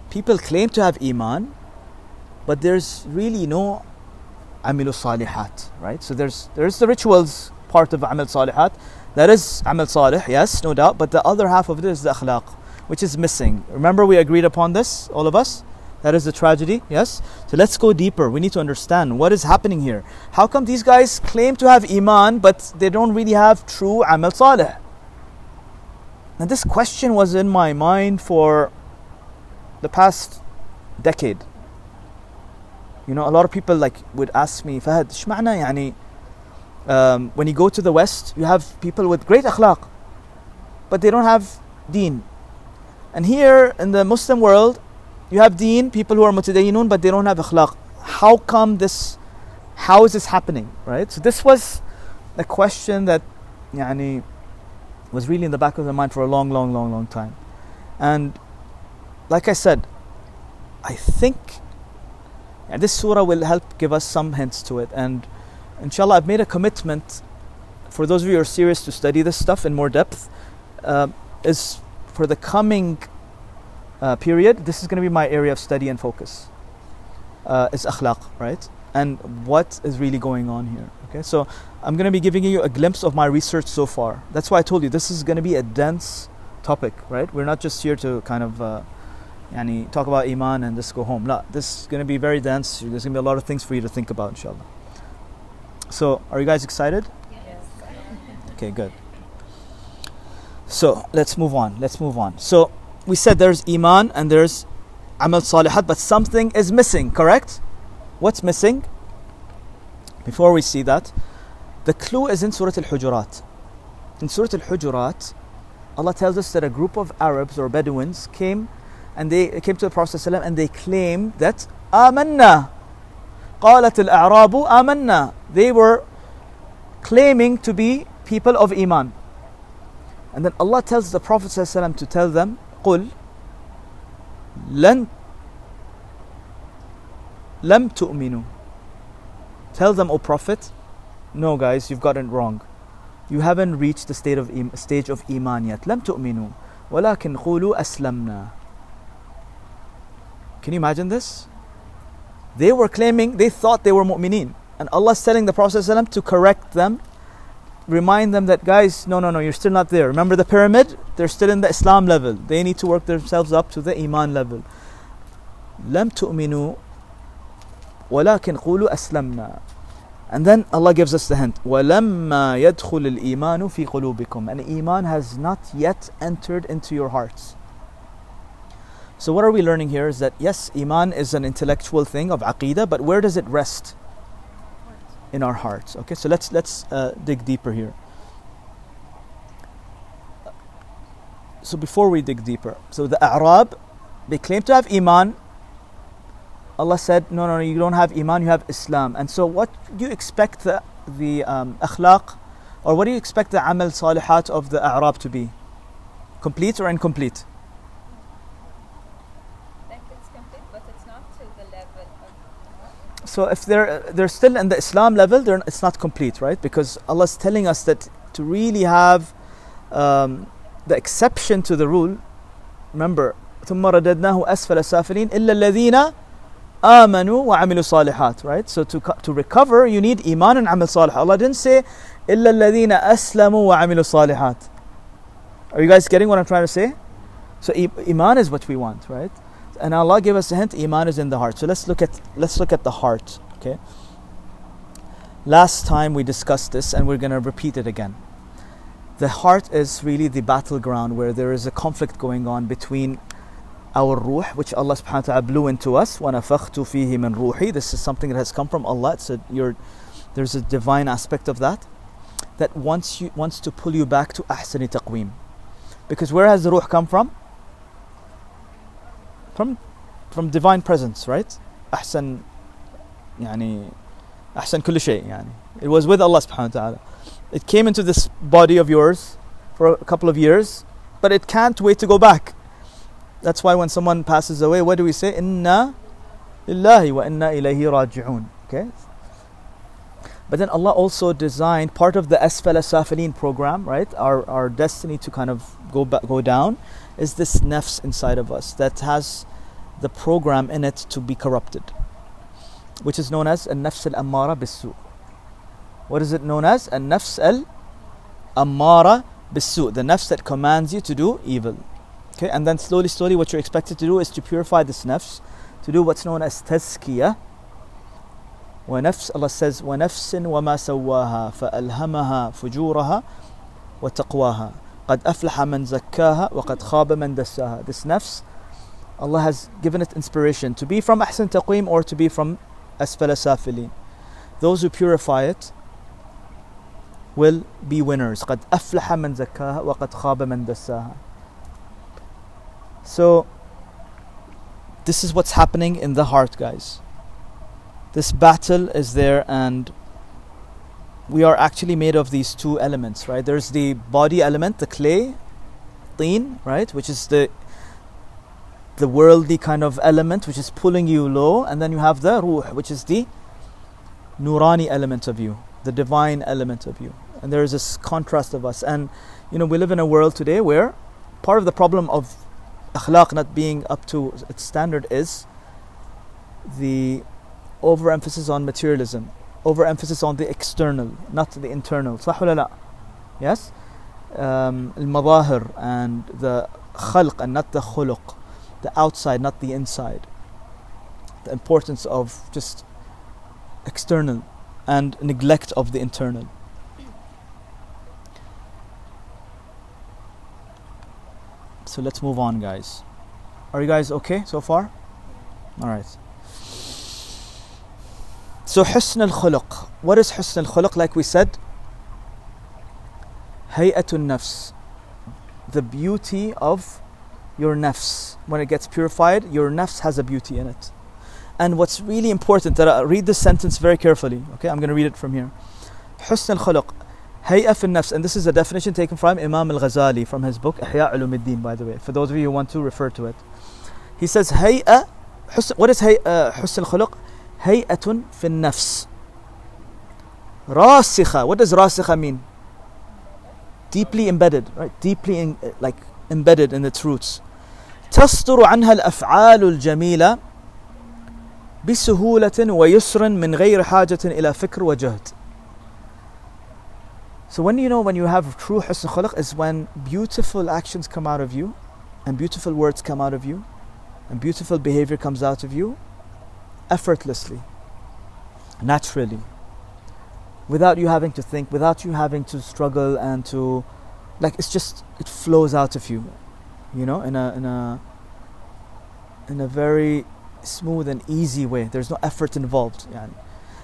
people claim to have iman but there's really no amilu salihat right? So there's there's the rituals part of amal salihat. That is amal salih yes no doubt but the other half of it is the akhlaq which is missing. Remember we agreed upon this all of us that is a tragedy, yes? So let's go deeper. We need to understand what is happening here. How come these guys claim to have Iman, but they don't really have true Amal Saleh? Now, this question was in my mind for the past decade. You know, a lot of people like would ask me, Fahad, shma'na yani, um, when you go to the West, you have people with great akhlaq, but they don't have deen. And here in the Muslim world, you have deen, people who are mutadayyinun, but they don't have akhlaq. How come this, how is this happening, right? So this was a question that yani, was really in the back of their mind for a long, long, long, long time. And like I said, I think and this surah will help give us some hints to it. And inshallah, I've made a commitment for those of you who are serious to study this stuff in more depth, uh, is for the coming uh, period, this is going to be my area of study and focus. Uh, is akhlaq, right? And what is really going on here? Okay, so I'm going to be giving you a glimpse of my research so far. That's why I told you this is going to be a dense topic, right? We're not just here to kind of uh, yani, talk about Iman and just go home. No, this is going to be very dense. There's going to be a lot of things for you to think about, inshallah. So, are you guys excited? Yes. Okay, good. So, let's move on. Let's move on. So, we said there's Iman and there's Amal Salihat, but something is missing, correct? What's missing? Before we see that, the clue is in Surah Al Hujurat. In Surah Al Hujurat, Allah tells us that a group of Arabs or Bedouins came and they came to the Prophet ﷺ and they claimed that آمنا قالت الأعراب آمنا They were claiming to be people of Iman. And then Allah tells the Prophet ﷺ to tell them قل لن لم تؤمنوا Tell them, O Prophet, no, guys, you've gotten it wrong. You haven't reached the state of im- stage of iman yet. لم تؤمنوا ولكن قولوا أسلمنا. Can you imagine this? They were claiming, they thought they were mu'mineen. And Allah is telling the Prophet ﷺ to correct them, remind them that, guys, no, no, no, you're still not there. Remember the pyramid? They're still in the Islam level. They need to work themselves up to the iman level. لم تؤمنوا ولكن قولوا أسلمنا and then Allah gives us the hint ولما يدخل الإيمان في قلوبكم and iman has not yet entered into your hearts so what are we learning here is that yes iman is an intellectual thing of aqidah but where does it rest In our hearts okay so let's let's uh, dig deeper here so before we dig deeper so the A'rab they claim to have iman Allah said, no, no, no, you don't have Iman, you have Islam. And so, what do you expect the, the um, akhlaq, or what do you expect the amal salihat of the Arab to be? Complete or incomplete? Like it's complete, but it's not to the level of. So, if they're, they're still in the Islam level, they're, it's not complete, right? Because Allah is telling us that to really have um, the exception to the rule, remember, ثم رددناه أسفل سافلين إلا الذين آمنوا وعملوا صالحات right so to, co- to recover you need iman and amal salih Allah didn't say إلا الذين أسلموا وعملوا صالحات are you guys getting what I'm trying to say so i- iman is what we want right and Allah gave us a hint iman is in the heart so let's look at let's look at the heart okay last time we discussed this and we're going to repeat it again the heart is really the battleground where there is a conflict going on between our ruh, which Allah subhanahu wa ta'ala blew into us. وَنَفَخْتُ فِيهِ مِنْ ruhi. This is something that has come from Allah. It's a, your, there's a divine aspect of that that wants, you, wants to pull you back to ahsani taqweem. Because where has the ruh come from? from from divine presence right أحسن يعني أحسن كل شيء يعني it was with Allah subhanahu wa ta'ala it came into this body of yours for a couple of years but it can't wait to go back that's why when someone passes away what do we say inna lillahi wa inna ilayhi raji'un okay but then Allah also designed part of the Asfala Safilin program, right? Our, our destiny to kind of go back, go down is this nafs inside of us that has the program in it to be corrupted, which is known as an-nafs al-ammara bisu. What is it known as? An-nafs al-ammara bisu, the nafs that commands you to do evil. Okay, and then slowly, slowly, what you're expected to do is to purify this nafs, to do what's known as tazkiyah, ونفس Allah says ونفس وما سواها فألهمها فجورها وتقواها قد أفلح من زكاها وقد خاب من دساها This nafs Allah has given it inspiration to be from أحسن تقويم or to be from أسفل سافلين Those who purify it will be winners قد أفلح من زكاها وقد خاب من دساها So this is what's happening in the heart guys this battle is there and we are actually made of these two elements right? There's the body element the clay teen right? Which is the the worldly kind of element which is pulling you low. And then you have the ruh which is the nurani element of you the divine element of you. And there is this contrast of us. And you know we live in a world today where part of the problem of akhlaq not being up to its standard is the overemphasis on materialism, overemphasis on the external, not the internal. صح ولا لا? Yes? Um, المظاهر and the خلق and not the خلق. The outside, not the inside. The importance of just external and neglect of the internal. So let's move on, guys. Are you guys okay so far? All right. So حسن al-khuluq. What is حسن al-khuluq? Like we said, هيئة nafs. The beauty of your nafs. When it gets purified, your nafs has a beauty in it. And what's really important, that I read this sentence very carefully. Okay, I'm going to read it from here. حسن al-khuluq. Hay'a fil nafs. And this is a definition taken from Imam al-Ghazali from his book Ihya الدين. by the way. For those of you who want to refer to it. He says hay'a what is hay'a husn al-khuluq? هيئة في النفس راسخة what does راسخة mean deeply embedded right deeply in, like embedded in its roots تصدر عنها الأفعال الجميلة بسهولة ويسر من غير حاجة إلى فكر وجهد So when you know when you have true حسن خلق is when beautiful actions come out of you and beautiful words come out of you and beautiful behavior comes out of you effortlessly, naturally, without you having to think, without you having to struggle and to, like, it's just, it flows out of you, you know, in a, in a, in a very smooth and easy way. There's no effort involved. Yani.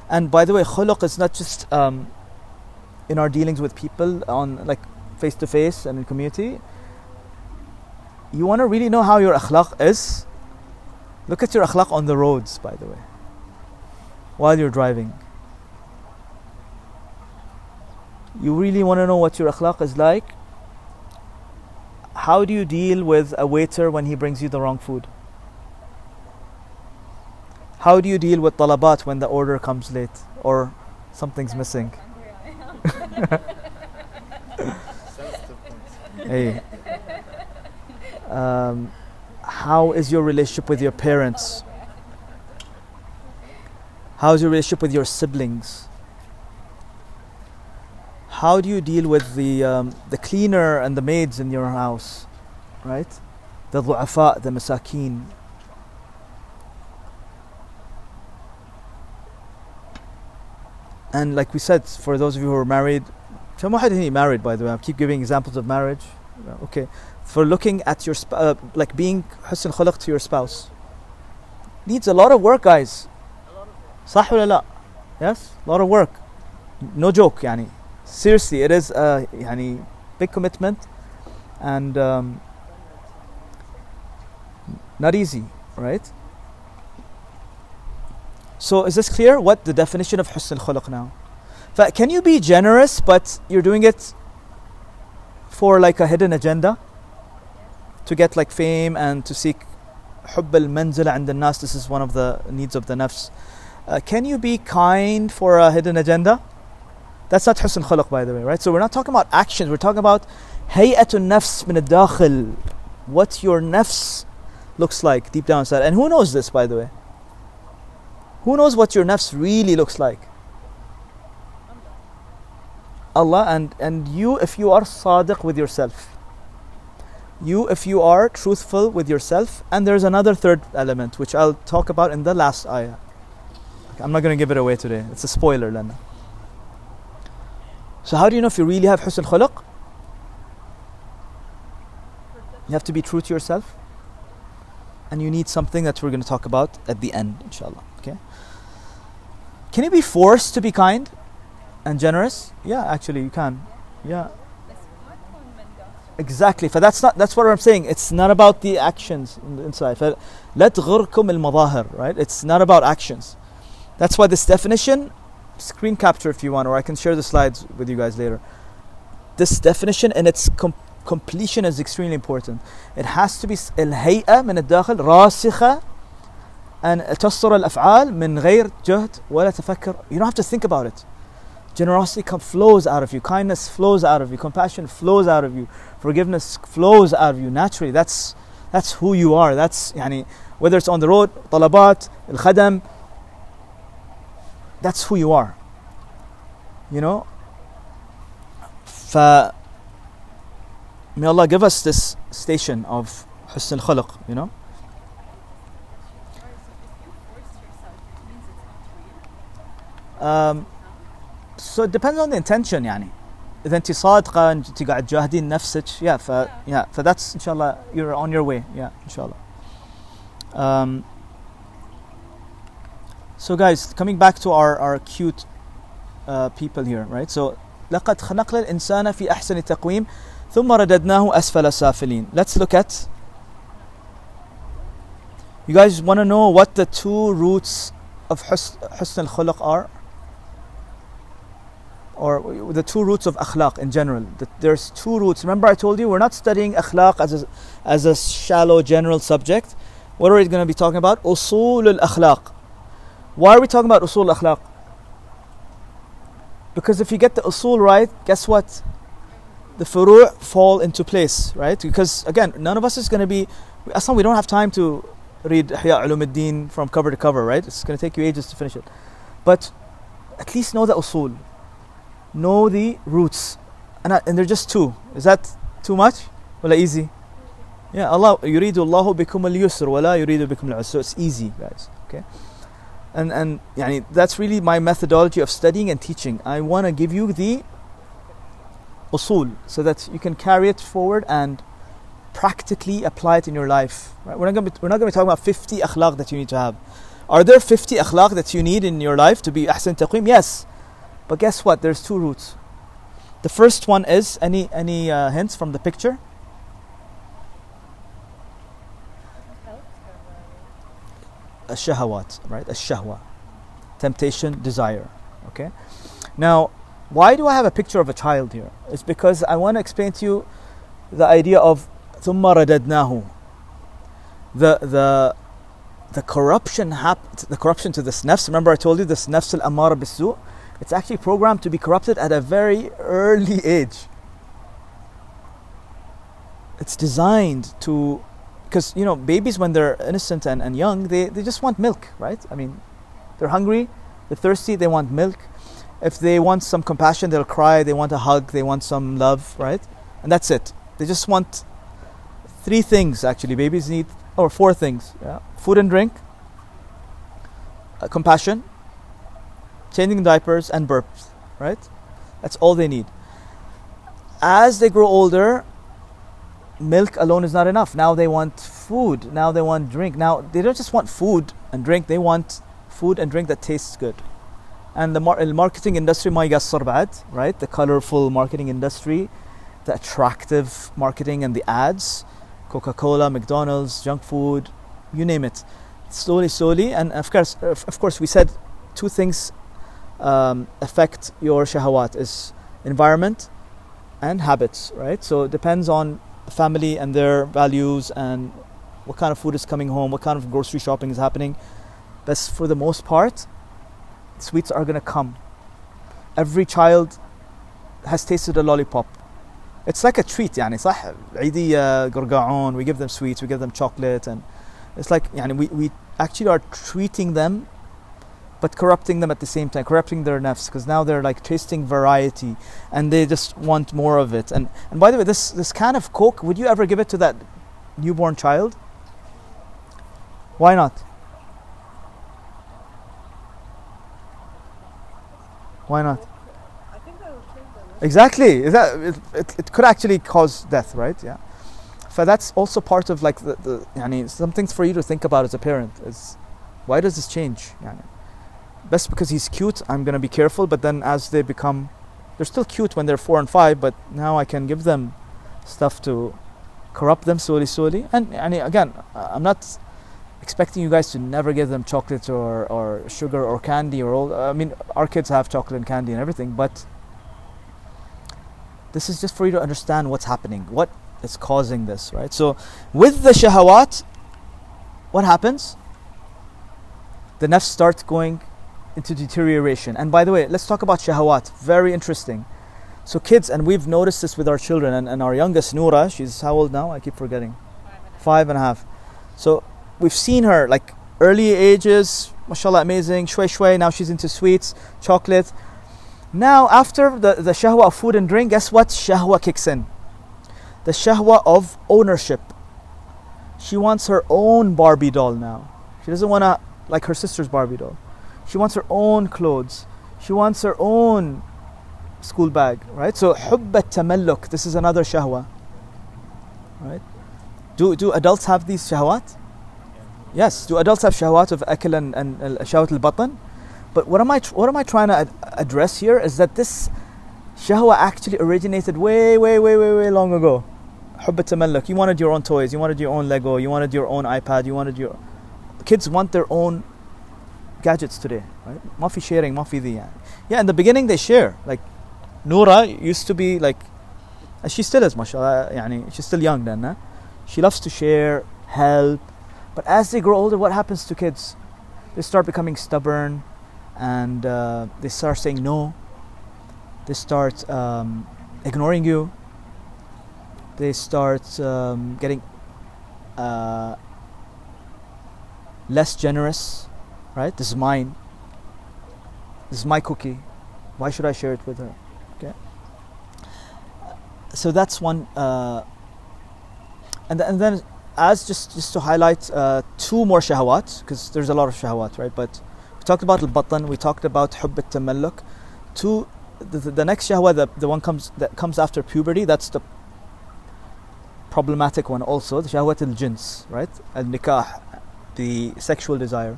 And by the way, khuluq is not just um, in our dealings with people on like face to face and in community. You want to really know how your akhlaq is? Look at your akhlaq on the roads, by the way, while you're driving. You really want to know what your akhlaq is like? How do you deal with a waiter when he brings you the wrong food? How do you deal with talabat when the order comes late or something's missing? Hey. Um, how is your relationship with your parents? How is your relationship with your siblings? How do you deal with the, um, the cleaner and the maids in your house? Right? The du'afa, the masakeen, and like we said, for those of you who are married, Shamuhadini married by the way, I keep giving examples of marriage. Okay for looking at your sp- uh, like being حسن خلق to your spouse needs a lot of work, guys. صح ولا لا? Yes, a lot of work. No joke, يعني. Seriously, it is a يعني big commitment and um, not easy. right? So is this clear? What the definition of husn al-khuluq now? Fa- Can you be generous, but you're doing it for like a hidden agenda? To get like fame and to seek حب المنزلة عند الناس. This is one of the needs of the nafs. Uh, can you be kind for a hidden agenda? That's not husn khuluq, by the way, right? So we're not talking about actions. We're talking about hay'atun nafs min al-dakhil. What your nafs looks like deep down inside. And who knows this, by the way? Who knows what your nafs really looks like? Allah and, and you if you are sadiq with yourself. you if you are truthful with yourself. And there's another third element which I'll talk about in the last ayah. I'm not going to give it away today. It's a spoiler, Lena. So how do you know if you really have husn khuluq? You have to be true to yourself. And you need something that we're going to talk about at the end, inshallah. Okay? Can you be forced to be kind and generous? Yeah, actually you can. Yeah. Exactly. For that's not that's what I'm saying. It's not about the actions in the inside. لا تغركم المظاهر, right? It's not about actions. That's why this definition, screen capture if you want, or I can share the slides with you guys later. This definition and its com- completion is extremely important. It has to be س- الهيئة من الداخل راسخة أن تصدر الأفعال من غير جهد ولا تفكر. You don't have to think about it. Generosity flows out of you, kindness flows out of you, compassion flows out of you, forgiveness flows out of you naturally. That's, that's who you are. That's, yani, whether it's on the road, talabat, al khadam, that's who you are. You know? Fa, may Allah give us this station of husn al you know? Um, so it depends on the intention يعني اذا انت صادقه انت قاعد تجاهدين نفسك yeah ف yeah ف that's ان شاء الله you're on your way yeah ان شاء الله um, so guys coming back to our our cute uh, people here right so لقد خلقنا الانسان في احسن تقويم ثم رددناه اسفل سافلين let's look at you guys want to know what the two roots of حسن, حسن الخلق are Or the two roots of akhlaq in general. There's two roots. Remember, I told you we're not studying akhlaq as a, as a shallow general subject. What are we going to be talking about? Usul al akhlaq. Why are we talking about usul al akhlaq? Because if you get the usul right, guess what? The furu' fall into place, right? Because again, none of us is going to be. Aslan, we don't have time to read Ihya Ulumuddin from cover to cover, right? It's going to take you ages to finish it. But at least know the usul know the roots. And, and they're just two. Is that too much? Well, easy. Yeah, Allah يريد الله بكم اليسر ولا يريد بكم العسر. So it's easy, guys. Okay. And and يعني, that's really my methodology of studying and teaching. I want to give you the usul so that you can carry it forward and practically apply it in your life. Right? We're not going to be talking about 50 akhlaq that you need to have. Are there 50 akhlaq that you need in your life to be ahsan taqweem? Yes. but guess what? There's two roots. The first one is any any uh, hints from the picture? A shahawat, right? A shahwa, temptation, desire. Okay. Now, why do I have a picture of a child here? It's because I want to explain to you the idea of ثم رددناه. The the the corruption hap- the corruption to this nafs. Remember, I told you this nafs al amara bisu. it's actually programmed to be corrupted at a very early age. It's designed to, because you know, babies when they're innocent and, and young, they, they just want milk, right? I mean, they're hungry, they're thirsty, they want milk. If they want some compassion, they'll cry, they want a hug, they want some love, right? And that's it. They just want three things actually. Babies need, or four things yeah? food and drink, uh, compassion, changing diapers, and burps, right? That's all they need. As they grow older, milk alone is not enough. Now they want food. Now they want drink. Now they don't just want food and drink, they want food and drink that tastes good. And the mar- marketing industry, my bad, right? The colorful marketing industry, the attractive marketing and the ads, Coca Cola, McDonald's, junk food, you name it. Slowly, slowly. And of course, of course, we said two things um, affect your shahawat is environment and habits, right? So it depends on the family and their values and what kind of food is coming home, what kind of grocery shopping is happening. But for the most part, sweets are gonna come. Every child has tasted a lollipop. It's like a treat يعني صح عيدية قرقاعون we give them sweets we give them chocolate and it's like يعني we, we actually are treating them but corrupting them at the same time, corrupting their nafs, because now they're like tasting variety and they just want more of it. And and by the way, this this can of Coke, would you ever give it to that newborn child? Why not? Why not? Exactly. Is that it, it, it could actually cause death, right? Yeah. So that's also part of like the, the I mean, some things for you to think about as a parent is why does this change? Yeah best because he's cute, I'm gonna be careful, but then as they become they're still cute when they're four and five, but now I can give them stuff to corrupt them slowly, slowly. And, and again, I'm not expecting you guys to never give them chocolate or, or sugar or candy or all. I mean, our kids have chocolate and candy and everything, but this is just for you to understand what's happening, what is causing this, right? So, with the shahawat, what happens? The nafs starts going into deterioration. And by the way, let's talk about shahawat. Very interesting. So, kids, and we've noticed this with our children, and, and our youngest, Noura, she's how old now? I keep forgetting. Five and a half. So, we've seen her like early ages, mashallah, amazing, shway shway. Now she's into sweets, chocolate. Now, after the, the shahwa of food and drink, guess what? Shahwa kicks in. The shahwa of ownership. She wants her own Barbie doll now. She doesn't want to like her sister's Barbie doll. She wants her own clothes. She wants her own school bag, right? So hubbat tamalluk, this is another shahwa. Right? Do, do adults have these shahwat? Yes. Do adults have shahwat of akil and, and uh, shahwat al-batn? But what am I what am I trying to ad- address here is that this shahwa actually originated way way way way way long ago. Hubbat tamalluk. You wanted your own toys. You wanted your own Lego. You wanted your own iPad. You wanted your kids want their own gadgets today, right? ما في sharing, ما في ذي يعني. Yeah, in the beginning they share. Like Noura used to be like and she still is mashallah يعني she's still young then, huh? She loves to share, help. But as they grow older, what happens to kids? They start becoming stubborn and uh, they start saying no. They start um, ignoring you. They start um, getting uh, less generous, right? This is mine. This is my cookie. Why should I share it with her? Okay. So that's one. Uh, and, and then, as just just to highlight uh, two more shahawat, because there's a lot of shahawat, right? But we talked about al-batan, we talked about hubb al-tamalluk. Two, the, the, the next shahwa, the, the one comes that comes after puberty, that's the problematic one also, the shahwat al-jins, right? Al-nikah, the sexual desire.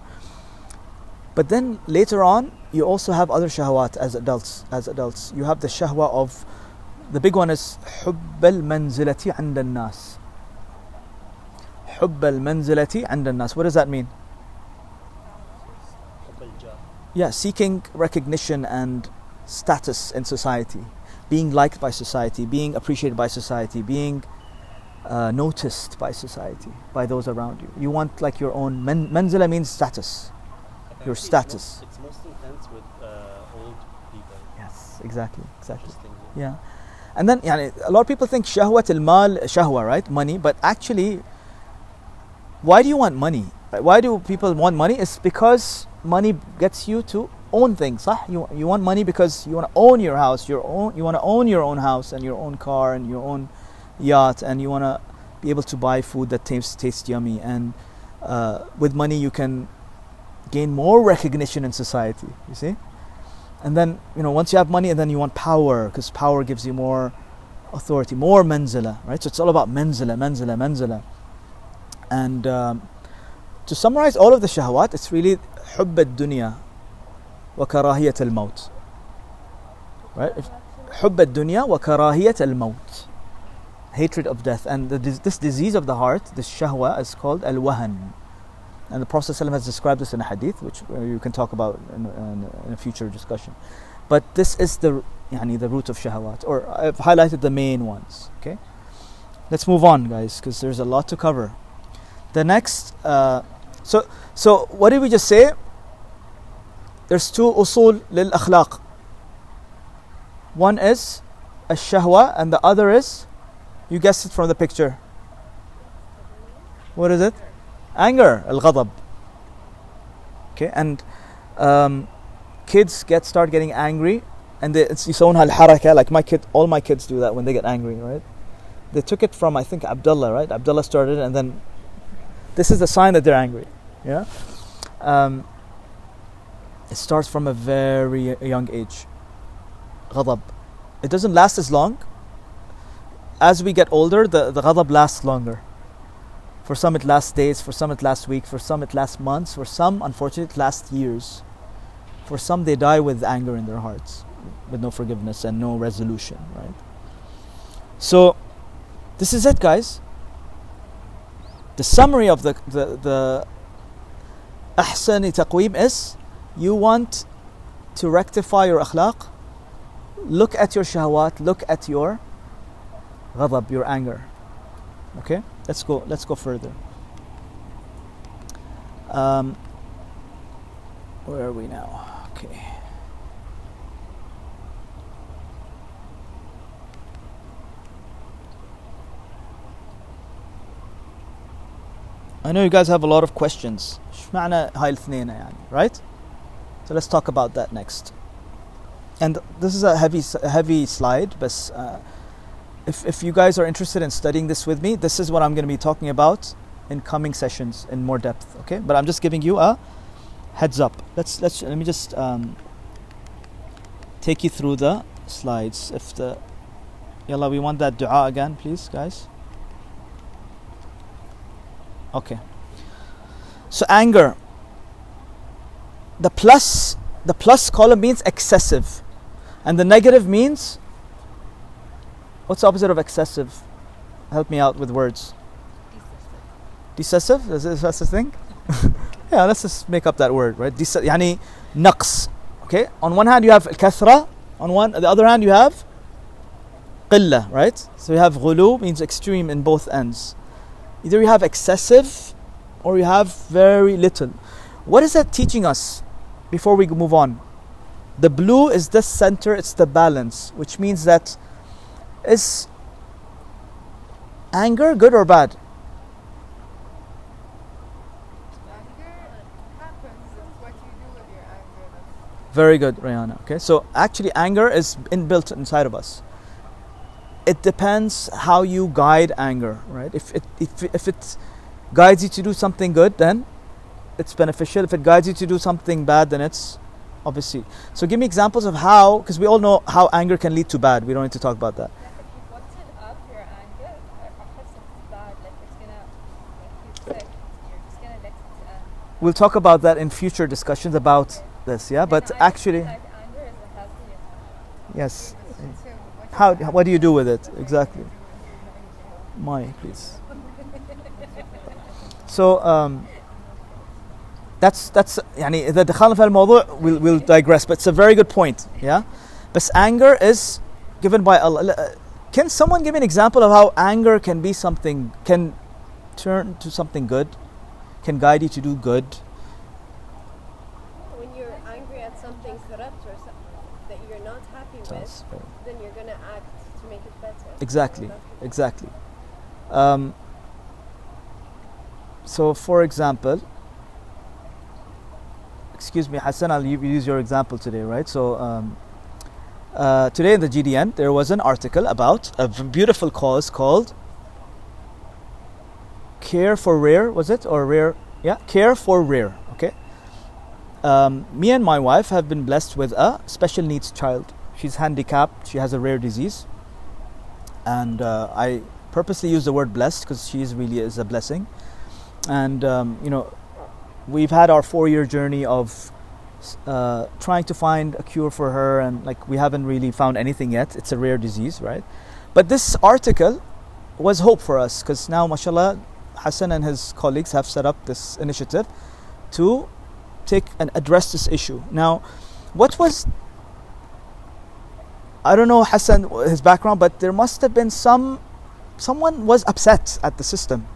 But then later on, you also have other shahwat as adults. As adults, you have the shahwa of, the big one is حب المنزلة عند الناس. حب المنزلة عند الناس. What does that mean? حب الجاه. Yeah, seeking recognition and status in society, being liked by society, being appreciated by society, being uh, noticed by society, by those around you. You want like your own. Men, manzila means status. Apparently Your it's status. Most, it's most intense with uh, old people. Yes, exactly, exactly. Interesting. Yeah. And then يعني, a lot of people think shahwat al-mal shahwa, right? Money, but actually why do you want money? Right? Why do people want money? It's because money gets you to own things. صح? You you want money because you want to own your house, your own you want to own your own house and your own car and your own yacht and you want to be able to buy food that tastes tastes yummy and uh, with money you can gain more recognition in society, you see? And then, you know, once you have money and then you want power, because power gives you more authority, more manzila, right? So it's all about manzila, manzila, manzila. And um, to summarize all of the shahwat, it's really hubb dunya wa karahiyat al maut. Right? Hubb dunya wa karahiyat al maut. Hatred of death. And the, this disease of the heart, this shahwa, is called al wahan. And the Prophet ﷺ has described this in a hadith, which uh, you can talk about in, in, in a future discussion. But this is the yani, the root of shahawat, or I've highlighted the main ones. Okay, let's move on, guys, because there's a lot to cover. The next, uh, so so what did we just say? There's two usul lil akhlaq. One is a shahwa, and the other is, you guessed it from the picture. What is it? Anger, al ghadab. Okay, and um, kids get start getting angry, and they it's يسوونها الحركة. Like my kid, all my kids do that when they get angry, right? They took it from I think Abdullah, right? Abdullah started, and then this is the sign that they're angry. Yeah. Um, it starts from a very young age. غضب. It doesn't last as long. As we get older, the, the ghadab lasts longer. For some, it lasts days. For some, it lasts weeks. For some, it lasts months. For some, unfortunately, it lasts years. For some, they die with anger in their hearts, with no forgiveness and no resolution, right? So, this is it, guys. The summary of the the, the ahsani taqweem is you want to rectify your akhlaq, look at your shahwat, look at your ghadab, your anger. Okay, let's go. Let's go further. Um, where are we now? Okay. I know you guys have a lot of questions. اشمعنى هاي الاثنين يعني, right? So let's talk about that next. And this is a heavy, a heavy slide, but uh, if, if you guys are interested in studying this with me, this is what I'm going to be talking about in coming sessions in more depth. Okay, but I'm just giving you a heads up. Let's let's let me just um, take you through the slides. If the yalla, we want that du'a again, please, guys. Okay. So anger. The plus the plus column means excessive, and the negative means What's the opposite of excessive? Help me out with words. Decessive. Decessive? Is this the thing? yeah, let's just make up that word, right? Dece- yani naqs. Okay? On one hand you have kathra, on one on the other hand you have qilla, right? So you have ghulu means extreme in both ends. Either you have excessive or you have very little. What is that teaching us before we move on? The blue is the center, it's the balance, which means that is anger good or bad? Very good, Rihanna. Okay, so actually, anger is inbuilt inside of us. It depends how you guide anger, right? If it if, if it guides you to do something good, then it's beneficial. If it guides you to do something bad, then it's obviously. So give me examples of how, because we all know how anger can lead to bad. We don't need to talk about that. Like if you bottle up your anger, or perhaps it's bad, like it's gonna, like you said, you're just gonna let it. Uh, We'll talk about that in future discussions about this. Yeah, but and I actually, think that anger is a healthy yes. How? What do you do with it exactly? My, please. So um, that's that's يعني إذا دخلنا في الموضوع we'll, we'll digress but it's a very good point yeah but anger is given by Allah Uh, can someone give me an example of how anger can be something can turn to something good can guide you to do good When you're angry at something corrupt or something that you're not happy with, then you're gonna act to make it better. Exactly. Exactly um, so for example excuse me Hassan I'll use your example today right so um, uh, today in the GDN there was an article about a beautiful cause called care for rare was it or rare yeah care for rare okay um, me and my wife have been blessed with a special needs child she's handicapped she has a rare disease and uh, I purposely use the word blessed because she is really is a blessing. And um, you know, we've had our four-year journey of uh, trying to find a cure for her, and like we haven't really found anything yet. It's a rare disease, right? But this article was hope for us because now, mashallah, Hassan and his colleagues have set up this initiative to take and address this issue. Now, what was I don't know Hassan his background, but there must have been some someone was upset at the system.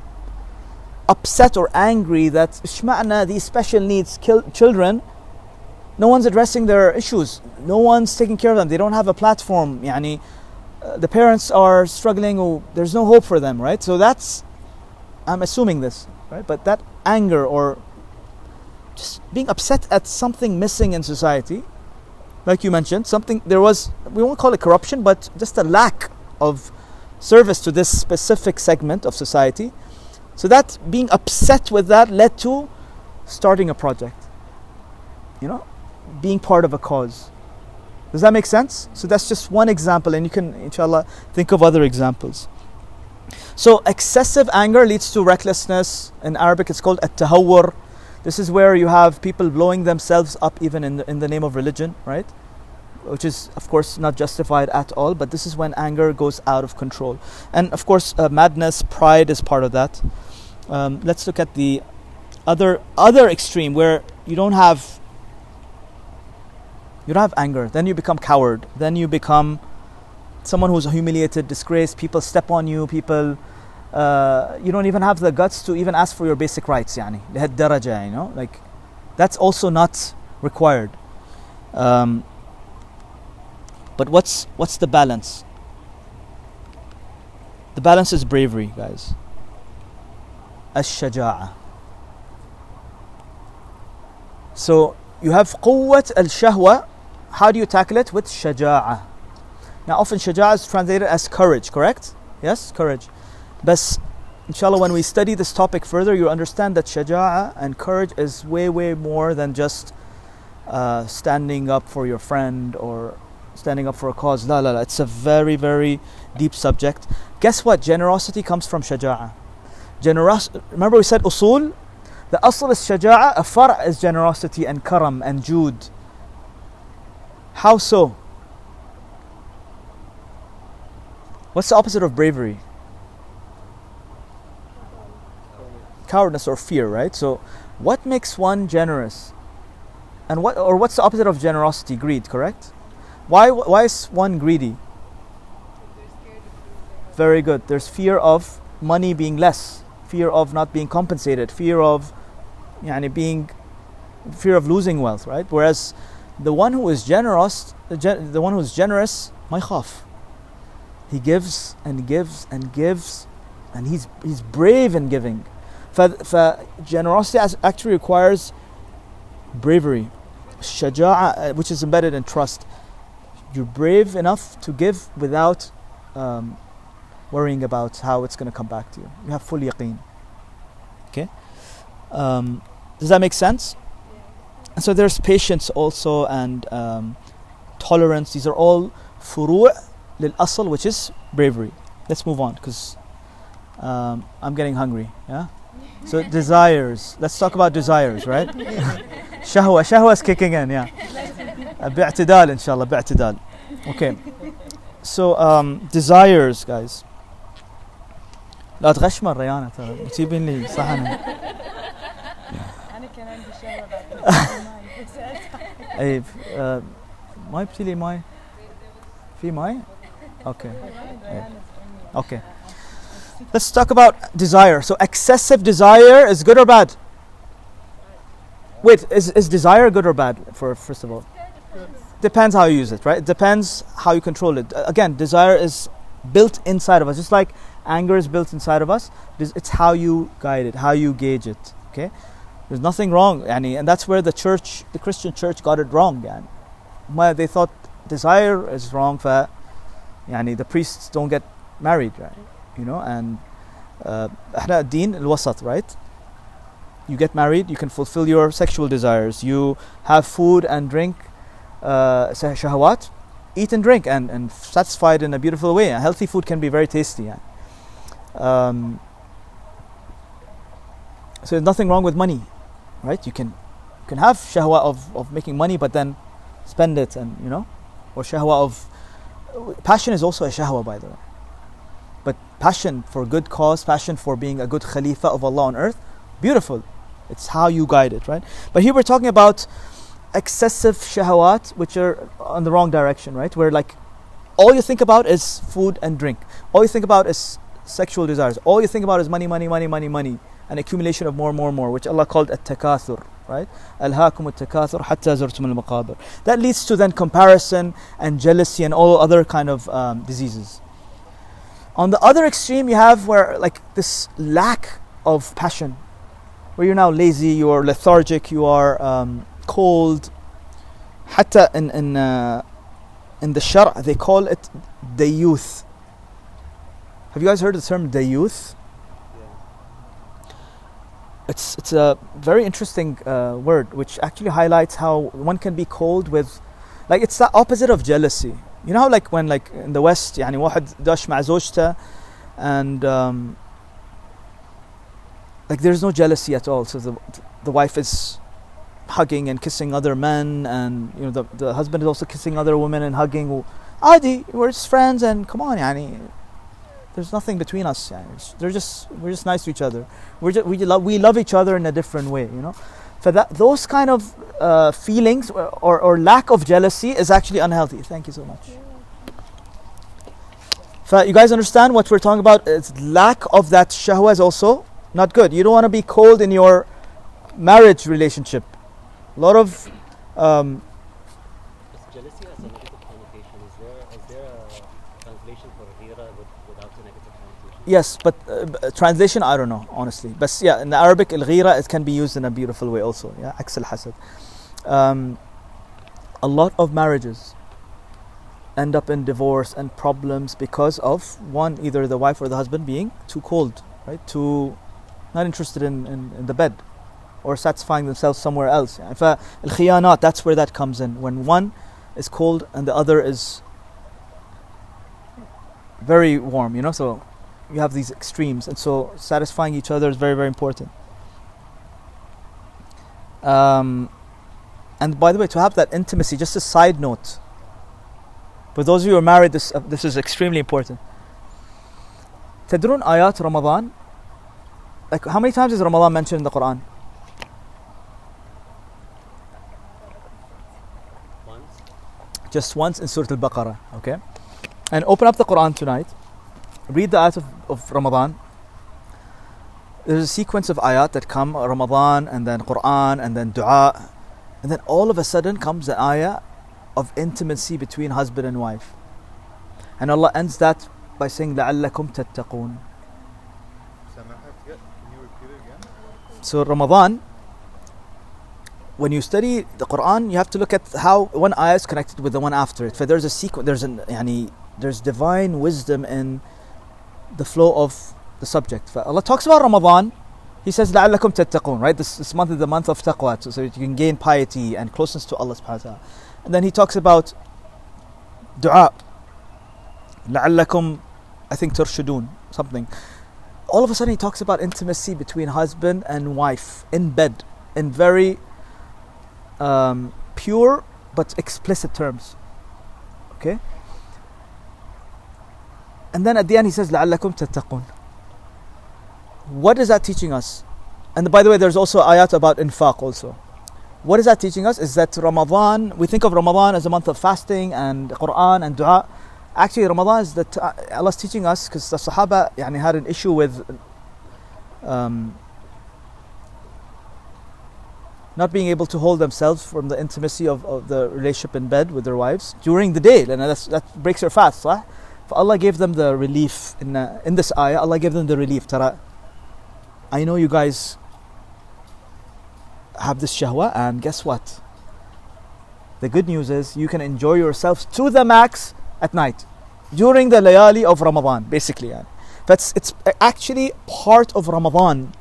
Upset or angry that ishma'na these special needs children no one's addressing their issues. No one's taking care of them. They don't have a platform. Yani, uh, the parents are struggling. Or there's no hope for them, right? So that's, I'm assuming this, right? But that anger or just being upset at something missing in society, like you mentioned, something there was. We won't call it corruption, but just a lack of service to this specific segment of society. So that being upset with that led to starting a project. You know, being part of a cause. Does that make sense? So that's just one example, and you can, inshallah, think of other examples. So excessive anger leads to recklessness. In Arabic, it's called at-tahawwur. This is where you have people blowing themselves up even in the, in the name of religion, right? Which is, of course, not justified at all. But this is when anger goes out of control, and of course, uh, madness, pride is part of that. Um, let's look at the other other extreme where you don't have you don't have anger. Then you become coward. Then you become someone who's humiliated, disgraced. People step on you. People, uh, you don't even have the guts to even ask for your basic rights. Yani, لهاد daraja, you know, like that's also not required. Um, but what's what's the balance? The balance is bravery, guys. الشجاعة. So you have قوة الشهوة how do you tackle it? With shaja'a. Now, often shaja'a is translated as courage, correct? Yes, courage. But inshallah, when we study this topic further, you understand that shaja'a and courage is way, way more than just uh, standing up for your friend or standing up for a cause. La, la, la. It's a very, very deep subject. Guess what? Generosity comes from shaja'a. Generos- Remember, we said usul? The asl is shaja'a, a far' is generosity and karam and jude. How so? What's the opposite of bravery? Cowardness or fear, right? So, what makes one generous? And what or what's the opposite of generosity? Greed, correct? Why why is one greedy? Very good. There's fear of money being less, fear of not being compensated, fear of yani being fear of losing wealth, right? Whereas the one who is generous, the, gen- the one who is generous, my khaf. He gives and gives and gives, and he's he's brave in giving. For, for generosity actually requires bravery, shaja'a, uh, which is embedded in trust. You're brave enough to give without um, worrying about how it's going to come back to you. You have full yaqeen. Okay. Um, does that make sense? And so there's patience also and um, tolerance. These are all furu' asl, which is bravery. Let's move on because um, I'm getting hungry. Yeah. So desires. Let's talk about desires, right? shahwa. Shahwa is kicking in. Yeah. باعتدال إن شاء الله باعتدال. Okay. So um, desires, guys. لا تغشمر ريانة ترى تجيبين لي صحن أنا كان عندي بعد اي آه، ما يبتي لي ماي في ماي Okay. Yeah. Okay. Let's talk about desire. So excessive desire is good or bad? Wait, is, is desire good or bad for first of all? Depends how you use it, right? It depends how you control it. Again, desire is built inside of us. Just like anger is built inside of us, it's how you guide it, how you gauge it. Okay? There's nothing wrong, Annie, and that's where the church, the Christian church, got it wrong. Annie. They thought desire is wrong, for يعني the priests don't get married right you know and uh, احنا الدين الوسط right you get married you can fulfill your sexual desires you have food and drink uh, shahawat eat and drink and, and satisfied in a beautiful way healthy food can be very tasty yeah. um, so there's nothing wrong with money right you can you can have shahwa of, of making money but then spend it and you know or shahwa of passion is also a shahwa by the way But passion for good cause, passion for being a good Khalifa of Allah on earth, beautiful. It's how you guide it, right? But here we're talking about excessive shahawat, which are on the wrong direction, right? Where like all you think about is food and drink. All you think about is sexual desires. All you think about is money, money, money, money, money, an accumulation of more, more, more, which Allah called at-takathur, right? Alhaakum takathur hatta zurtum al-maqabir. That leads to then comparison and jealousy and all other kind of um, diseases. On the other extreme, you have where like this lack of passion, where you're now lazy, you are lethargic, you are um, cold. Hatta in in uh, in the Shar, they call it dayyuth. Have you guys heard the term dayyuth? It's it's a very interesting uh, word which actually highlights how one can be cold with, like it's the opposite of jealousy. You know how like when like in the West يعني واحد داش مع زوجته and um, like there's no jealousy at all. So the the wife is hugging and kissing other men, and you know the the husband is also kissing other women and hugging. عادي, we're just friends, and come on, يعني, there's nothing between us. They're just we're just nice to each other. We're just, we love we love each other in a different way, you know. For that those kind of uh, feelings or, or, lack of jealousy is actually unhealthy. Thank you so much. So you guys understand what we're talking about? It's lack of that shahwa is also not good. You don't want to be cold in your marriage relationship. A lot of um, Yes, but uh, translation, I don't know, honestly. But yeah, in Arabic, al it can be used in a beautiful way also. Yeah. Um, a lot of marriages end up in divorce and problems because of one, either the wife or the husband being too cold, right? Too not interested in, in, in the bed or satisfying themselves somewhere else. If al that's where that comes in. When one is cold and the other is very warm, you know, so you have these extremes, and so satisfying each other is very very important. Um, and by the way, to have that intimacy, just a side note. For those of you who are married, this uh, this is extremely important. تدرون آيات رمضان like how many times is Ramadan mentioned in the Quran? Once, just once in Surah Al-Baqarah, okay? And open up the Quran tonight. Read the ayat of, of Ramadan. There's a sequence of ayat that come Ramadan and then Quran and then dua. And then all of a sudden comes the ayah of intimacy between husband and wife. And Allah ends that by saying لَعَلَّكُمْ تَتَّقُونَ Samahat, yeah, can you repeat it again? So Ramadan, when you study the Quran, you have to look at how one ayah is connected with the one after it. For there's a sequence, there's an yani, there's divine wisdom in the flow of the subject. For Allah talks about Ramadan, He says لَعَلَّكُمْ تَتَّقُونَ Right, this, this month is the month of taqwa, so, so that you can gain piety and closeness to Allah subhanahu wa ta'ala. And then He talks about dua. لَعَلَّكُمْ I think ترشدون something. All of a sudden He talks about intimacy between husband and wife in bed in very um, pure but explicit terms. Okay? And then at the end he says لَعَلَّكُمْ تَتَّقُونَ What is that teaching us? And by the way, there's also ayat about infaq also. What is that teaching us? Is that Ramadan, we think of Ramadan as a month of fasting and Quran and dua. Actually, Ramadan is that Allah's teaching us because the Sahaba يعني, had an issue with um, not being able to hold themselves from the intimacy of, of the relationship in bed with their wives during the day. And that's, that breaks their fast. صح? Allah gave them the relief in, uh, in this ayah. Allah gave them the relief. Tara, I know you guys have this shahwa, and guess what? The good news is you can enjoy yourselves to the max at night during the layali of Ramadan, basically. Yeah. That's it's actually part of Ramadan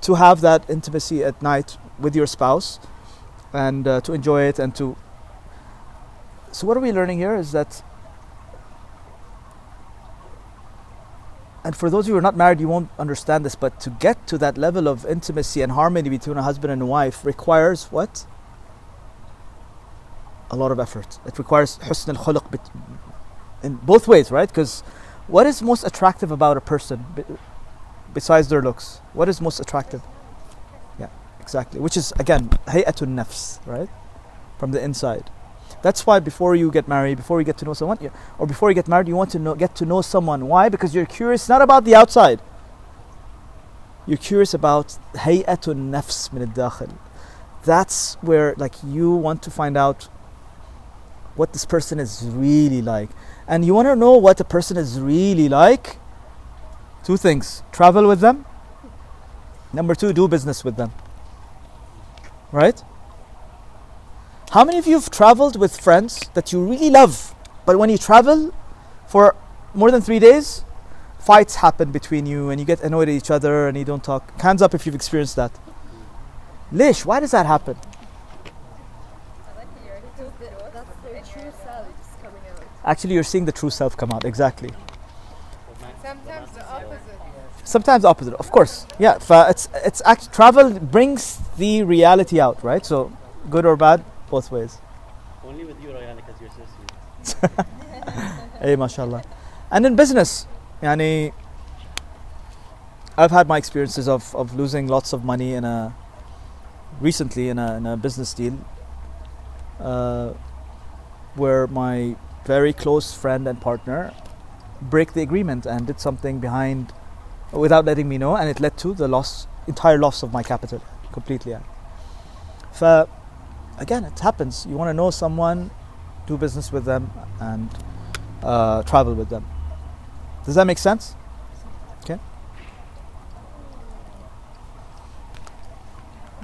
to have that intimacy at night with your spouse and uh, to enjoy it and to. So what are we learning here is that And for those of you who are not married, you won't understand this, but to get to that level of intimacy and harmony between a husband and a wife requires what? A lot of effort. It requires husn al khuluq in both ways, right? Because what is most attractive about a person besides their looks? What is most attractive? Yeah, exactly. Which is again hay'atun nafs, right? From the inside. That's why before you get married, before you get to know someone, or before you get married, you want to know, get to know someone. Why? Because you're curious not about the outside. You're curious about hay'atun nafs min al-dakhil. That's where like you want to find out what this person is really like. And you want to know what a person is really like? Two things travel with them. Number two, do business with them. Right? How many of you have traveled with friends that you really love, but when you travel for more than three days, fights happen between you and you get annoyed at each other and you don't talk? Hands up if you've experienced that. Lish, why does that happen? I like that you're Because the, that's their true selves coming out. Actually, you're seeing the true self come out. Exactly. Sometimes the opposite. sometimes the opposite of course yeah it's it's act- travel brings the reality out right so good or bad both ways Only with you, Rayana, because you're so sweet. hey mashallah and in business yani i've had my experiences of, of losing lots of money in a recently in a, in a business deal uh, where my very close friend and partner break the agreement and did something behind without letting me know and it led to the loss entire loss of my capital completely yeah again, it happens. You want to know someone, do business with them, and uh, travel with them. Does that make sense? Okay.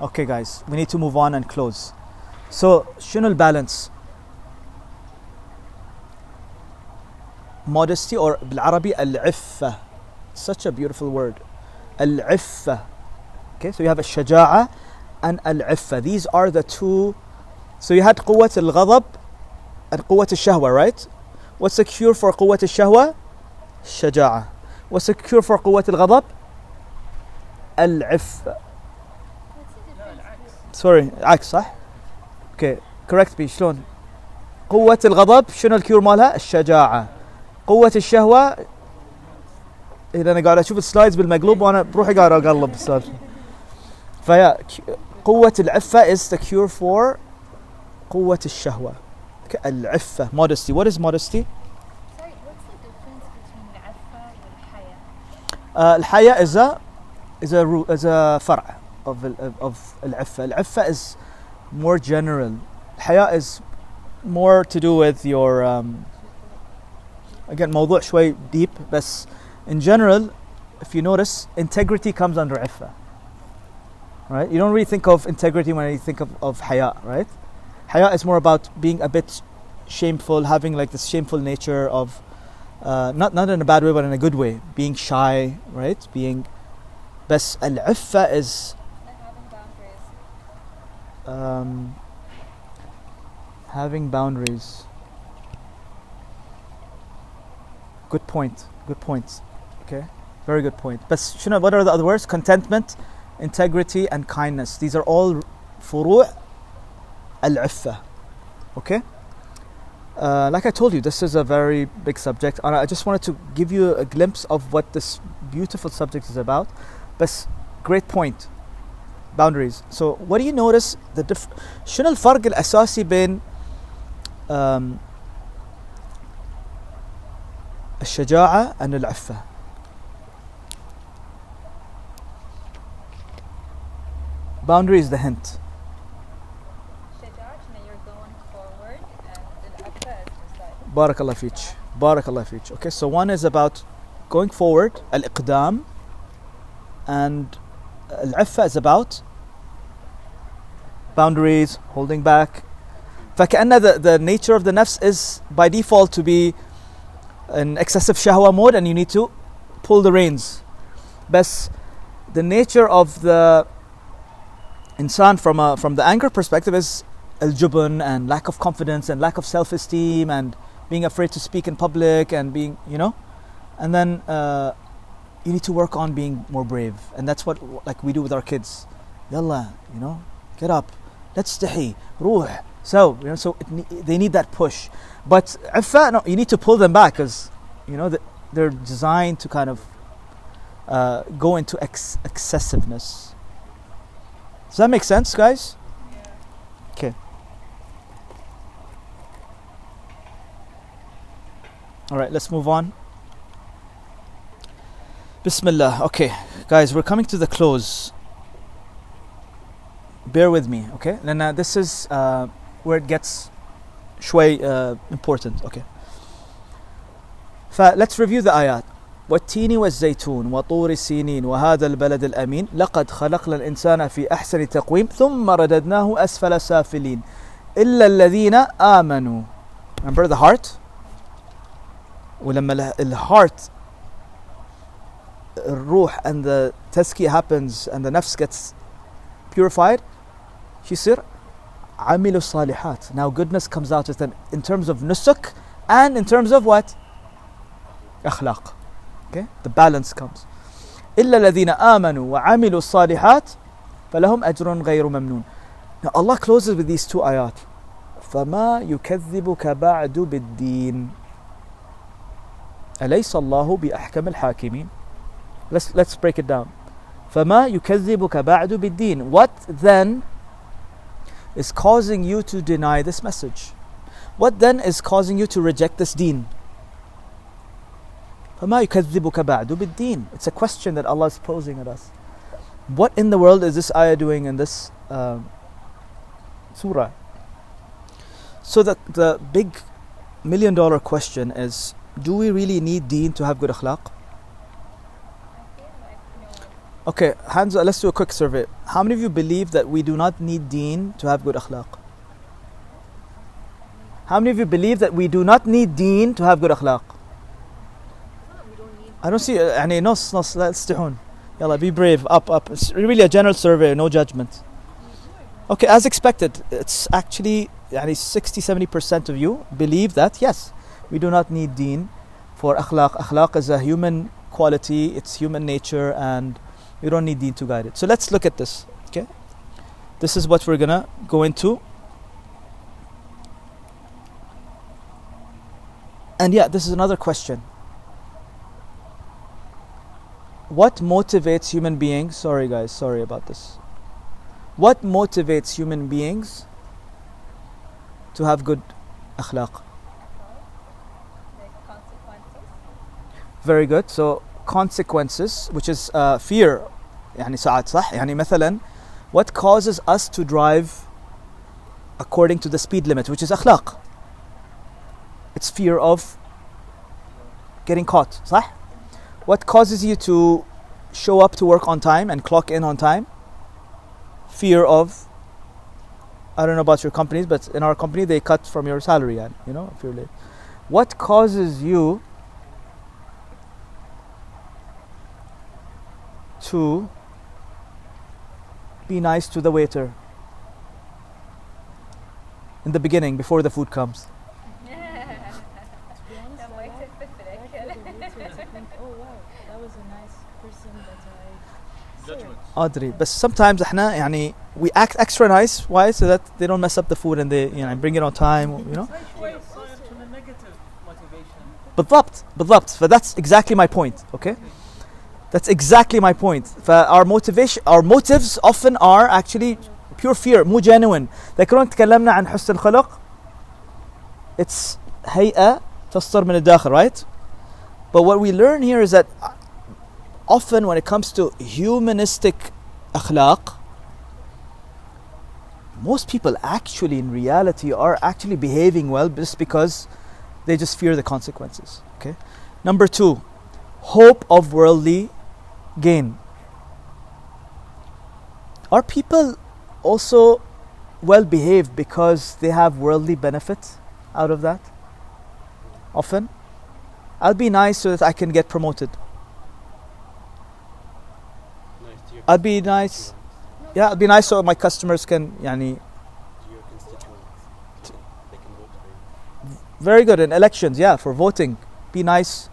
Okay, guys, we need to move on and close. So, shunal balance. Modesty or in Arabic, al iffa. Such a beautiful word. Al iffa. Okay, so you have a shaja'a and al iffa. These are the two so you had قوة الغضب and قوة الشهوة right? What's the cure for قوة الشهوة الشجاعة what's the cure for قوة الغضب العفة sorry عكس صح? Okay correct me شلون؟ قوة الغضب شنو الكيور مالها؟ الشجاعة. قوة الشهوة إذا أنا قاعد أشوف السلايدز بالمقلوب وأنا بروحي قاعد أقلب السالفة فيا قوة العفة is the cure for قوة الشهوة ك- العفة modesty what is modesty Sorry, what's the difference between العفة والحياة? uh, الحياة is a is a ru- is a فرع of ال- of العفة العفة is more general الحياة is more to do with your um, again موضوع شوي deep بس in general if you notice integrity comes under عفة right you don't really think of integrity when you think of, of حياء right Haya is more about being a bit shameful, having like this shameful nature of uh, not not in a bad way, but in a good way, being shy, right? Being best al iffa is um, having boundaries. Good point. Good point. Okay, very good point. But Shuna, what are the other words? Contentment, integrity, and kindness. These are all furu' العفة. Okay. Uh, like I told you, this is a very big subject, and I just wanted to give you a glimpse of what this beautiful subject is about. But great point. boundaries. So what do you notice the diff- شنو الفرق الأساسي بين um, الشجاعة and العفة؟ Boundary is the hint. just like بارك الله فيك. بارك الله فيك. Okay, so one is about going forward, الإقدام, and العفة is about boundaries, holding back. فكأن the, the nature of the nafs is by default to be in excessive shahwa mode and you need to pull the reins. But the nature of the insan from a, from the anger perspective is al-jubn and lack of confidence and lack of self-esteem and being afraid to speak in public and being you know? And then uh, you need to work on being more brave. And that's what like we do with our kids. Yalla you know get up. Let's stay, ruh. So you know so it, they need that push. But ifa uh, no, you need to pull them back cuz you know they're designed to kind of uh, go into ex- excessiveness. Does that make sense guys? All right, let's move on. Bismillah. Okay, guys, we're coming to the close. Bear with me, okay? And uh, this is uh, where it gets شوي uh, important, okay? فlet's review the ayat. والتين والزيتون وطور السينين وهذا البلد الأمين لقد خلقنا الإنسان في أحسن تقويم ثم رددناه أسفل سافلين إلا الذين آمنوا Remember the heart? ولما ال- الheart الروح and the تزكية happens and the nafs gets purified شو يصير؟ عملوا الصالحات Now goodness comes out with them in terms of nusuk and in terms of what? أخلاق Okay? The balance comes إلا الذين آمنوا وعملوا الصالحات فلهم أجر غير ممنون Now Allah closes with these two ayat فما يكذبك بعد بالدين أليس الله بأحكم الحاكمين Let's, let's break it down فما يكذبك بعد بالدين What then is causing you to deny this message? What then is causing you to reject this deen? فما يكذبك بعد بالدين It's a question that Allah is posing at us. What in the world is this ayah doing in this um, surah? So the, the big million dollar question is do we really need deen to have good akhlaq? I feel like no. Okay, hands let's do a quick survey. How many of you believe that we do not need deen to have good akhlaq? How many of you believe that we do not need deen to have good akhlaq? I don't see يعني نص نص لا تستحون يلا be brave up up it's really a general survey no judgment okay as expected it's actually يعني 60 70% of you believe that yes we do not need deen for akhlaq. Akhlaq is a human quality. It's human nature and we don't need deen to guide it. So let's look at this okay? This is what we're gonna go into. And yeah this is another question. What motivates human beings? Sorry guys. Sorry about this. What motivates human beings to have good akhlaq The consequences very good so consequences which is uh, fear يعني ساعات صح يعني مثلا what causes us to drive according to the speed limit which is akhlaq it's fear of getting caught صح what causes you to show up to work on time and clock in on time fear of I don't know about your companies but in our company they cut from your salary and you know if you're late what causes you to be nice to the waiter in the beginning before the food comes لما يتفت في الأكل. oh wow, that was a nice person that I Judgment. ادري بس sometimes احنا يعني we act extra nice why so that they don't mess up the food and they you know bring it on time you know بالضبط بالضبط ف that's exactly my point okay that's exactly my point ف our motivation our motives often are actually pure fear مو genuine ذكرون تكلمنا عن حسن الخلق it's هيئة تصدر من الداخل right but what we learn here is that often when it comes to humanistic akhlaq most people actually in reality are actually behaving well just because they just fear the consequences okay number 2 hope of worldly gain. Are people also well behaved because they have worldly benefit out of that? Often? I'll be nice so that i can get promoted. Nice I'll be nice. yeah it'd be nice so my customers can yani very good in elections yeah for voting. Be nice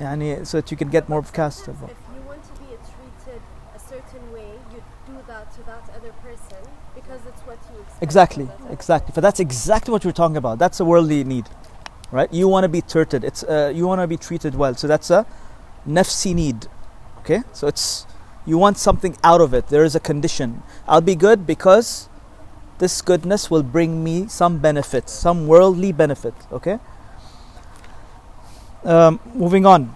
yani so that you can get more cast If you want to be treated a certain way, you do that to that other person because it's what you expect. Exactly exactly but that's exactly what we're talking about that's a worldly need right? You want to be treated. It's uh, you want to be treated well. So that's a nafsi need. Okay, so it's you want something out of it. There is a condition. I'll be good because this goodness will bring me some benefit, some worldly benefit. Okay. Um, moving on.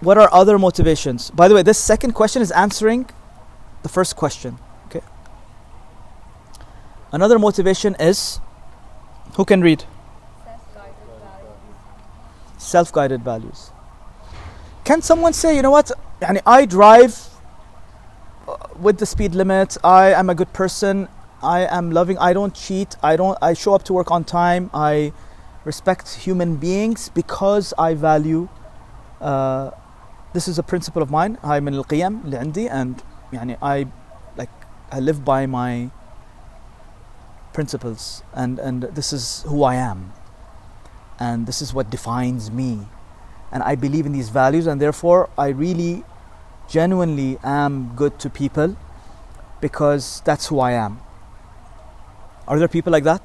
What are other motivations? By the way, this second question is answering the first question. Okay. Another motivation is who can read? Self-guided values. Self guided values. Can someone say, you know what? يعني I drive uh, with the speed limit. I am a good person. I am loving. I don't cheat. I don't. I show up to work on time. I respect human beings because I value. Uh, this is a principle of mine. هاي من القيم اللي عندي and يعني I like I live by my principles and and this is who I am and this is what defines me and I believe in these values and therefore I really genuinely am good to people because that's who I am. Are there people like that?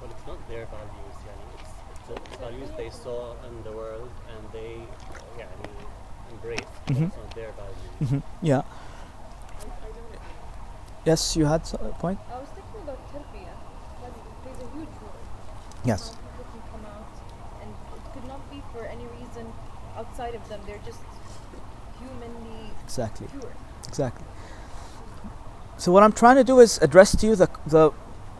Well, it's not their values, yani. It's, it's, it's values they saw in the world and they yani, embrace. Mhm. It's not their values. Mm-hmm. Yeah. Yes, you had a point? I was thinking about tarbiyah. That plays a huge role. Yes. People can come out, and it could not be for any reason outside of them. They're just humanly Exactly. pure. Exactly. So what I'm trying to do is address to you the the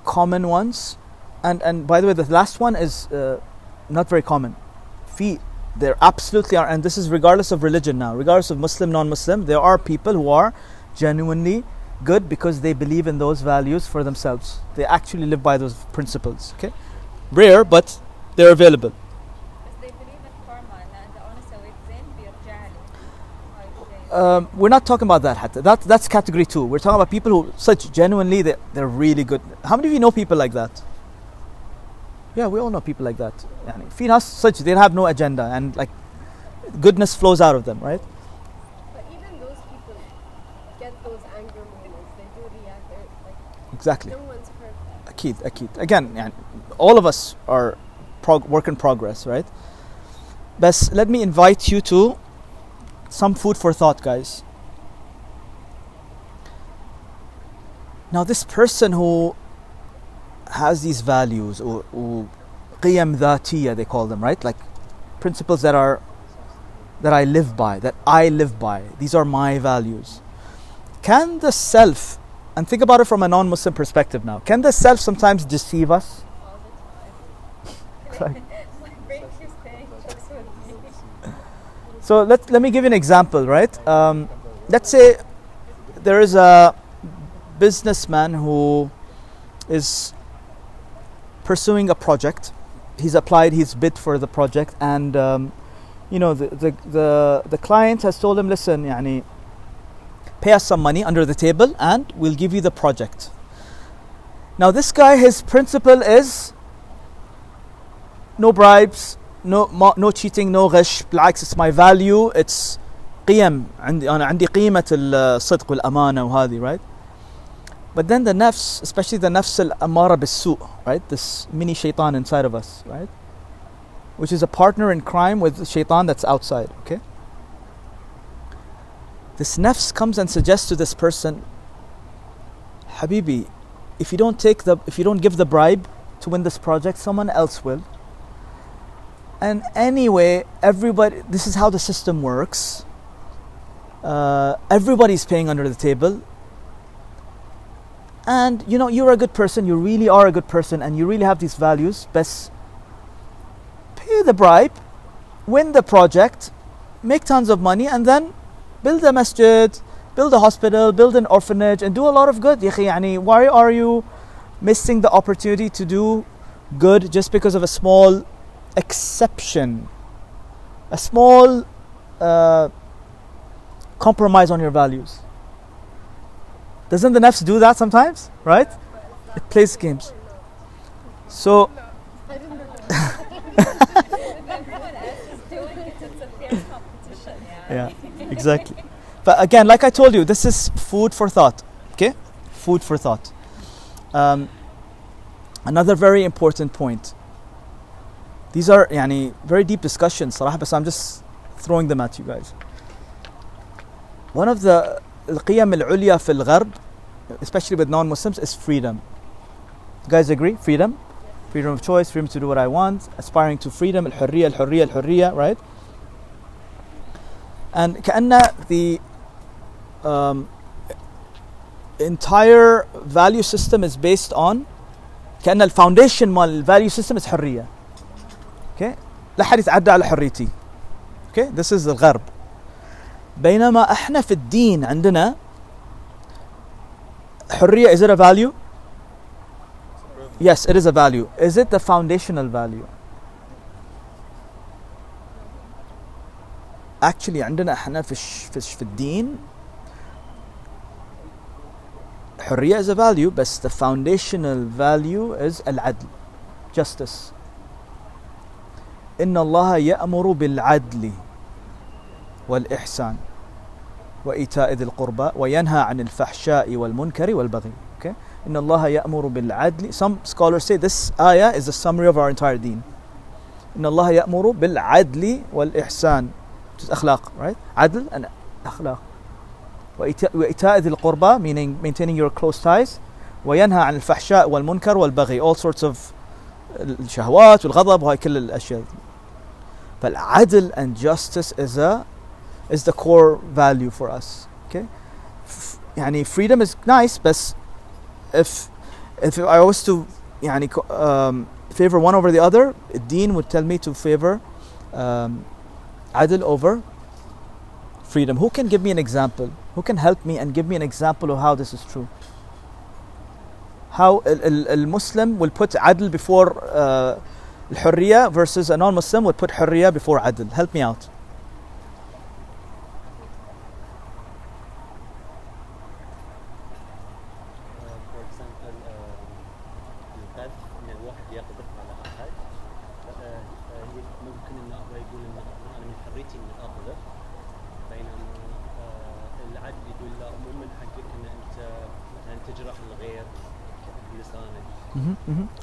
common ones, and and by the way, the last one is uh, not very common. Fee, there absolutely are, and this is regardless of religion now, regardless of Muslim, non-Muslim. There are people who are genuinely good because they believe in those values for themselves. They actually live by those principles. Okay, rare, but they're available. بس they believe in karma and إذا أنا سويت زين بيرجع لي. هاي الشيء. um, we're not talking about that حتى. That that's category two. We're talking about people who such genuinely they they're really good. How many of you know people like that? Yeah, we all know people like that. يعني في ناس such they have no agenda and like goodness flows out of them, right? But even those people get those anger moments. They do react. They're like Exactly. no one's perfect. أكيد أكيد. Again, يعني all of us are prog- work in progress, right? But let me invite you to some food for thought, guys. Now, this person who has these values, or, qiyam dhatiya, they call them, right? Like principles that are that I live by, that I live by. These are my values. Can the self, and think about it from a non-Muslim perspective now, can the self sometimes deceive us? like so let let me give you an example, right? Um, let's say there is a businessman who is pursuing a project. He's applied, he's bid for the project, and um, you know the, the, the the client has told him, listen, yani, pay us some money under the table, and we'll give you the project. Now this guy, his principle is no bribes, no ما, no cheating no غش بالعكس it's my value it's قيم عندي انا عندي قيمة الصدق والأمانة وهذه right but then the nafs especially the nafs الأمارة بالسوء right this mini shaitan inside of us right which is a partner in crime with the shaitan that's outside okay this nafs comes and suggests to this person Habibi if you don't take the if you don't give the bribe to win this project someone else will And anyway, everybody, this is how the system works. Uh, everybody's paying under the table. And you know, you're a good person, you really are a good person, and you really have these values. Best pay the bribe, win the project, make tons of money, and then build a masjid, build a hospital, build an orphanage, and do a lot of good. Why are you missing the opportunity to do good just because of a small exception, a small uh, compromise on your values. Doesn't the nafs do that sometimes? Right? It plays games. So, yeah, exactly. But again, like I told you, this is food for thought. Okay? Food for thought. Um, another very important point These are يعني very deep discussions صراحة بس I'm just throwing them at you guys. One of the القيم العليا في الغرب especially with non-Muslims is freedom. You guys agree? Freedom? Freedom of choice, freedom to do what I want, aspiring to freedom, الحرية الحرية الحرية, right? And كأن the um, entire value system is based on كأن الفاونديشن مال الفاليو سيستم is حرية. Okay? لا حد يتعدى على حريتي. Okay? This is الغرب. بينما إحنا في الدين عندنا is it a value? Yes, it is a value. Is it the foundational value? Actually عندنا إحنا في في, في الدين حرية is a value بس the foundational value is العدل justice إن الله يأمر بالعدل والإحسان وإيتاء ذي القربى وينهى عن الفحشاء والمنكر والبغي. Okay? إن الله يأمر بالعدل. Some scholars say this ayah is a summary of our entire deen. إن الله يأمر بالعدل والإحسان. Which is أخلاق right? عدل and أخلاق. وإيتاء ذي القربى meaning maintaining your close ties. وينهى عن الفحشاء والمنكر والبغي. All sorts of الشهوات والغضب وهاي كل الأشياء فالعدل and justice is a is the core value for us okay يعني freedom is nice بس if if I was to يعني um, favor one over the other الدين would tell me to favor um, عدل over freedom who can give me an example who can help me and give me an example of how this is true how ال- ال- المسلم will put عدل before uh, الحرية versus a non-Muslim would put حرية before عدل help me out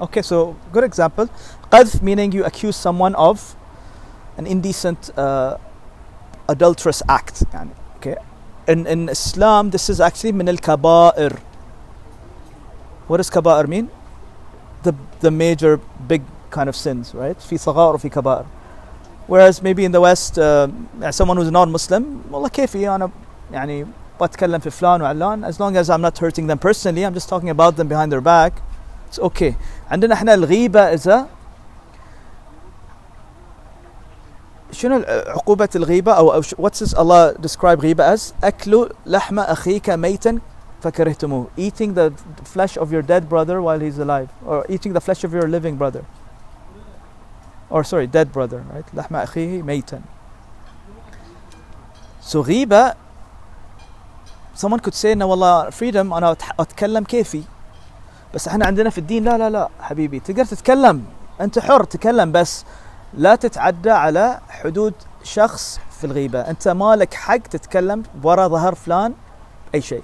Okay, so good example. قذف meaning you accuse someone of an indecent, uh, adulterous act. يعني. Okay. In in Islam, this is actually من الكبائر. What does كبائر mean? The the major big kind of sins, right? في صغائر وفي كبائر. Whereas maybe in the West, uh, يعني someone who's non-Muslim, والله كيفي أنا يعني بتكلم في فلان وعلان as long as I'm not hurting them personally, I'm just talking about them behind their back. It's okay. عندنا إحنا الغيبة a شنو عقوبة الغيبة أو, أو ش- what does Allah describe غيبة as أكل لحم أخيك ميتا فكرهتموه eating the flesh of your dead brother while he's alive or eating the flesh of your living brother or sorry dead brother right لحم أخيه ميتا so غيبة someone could say إنه والله freedom أنا أتكلم كيفي بس إحنا عندنا في الدين لا لا لا حبيبي تقدر تتكلم. انت حر تكلم بس. لا تتعدى على حدود شخص في الغيبة. انت مالك حق تتكلم ورا ظهر فلان أي شيء.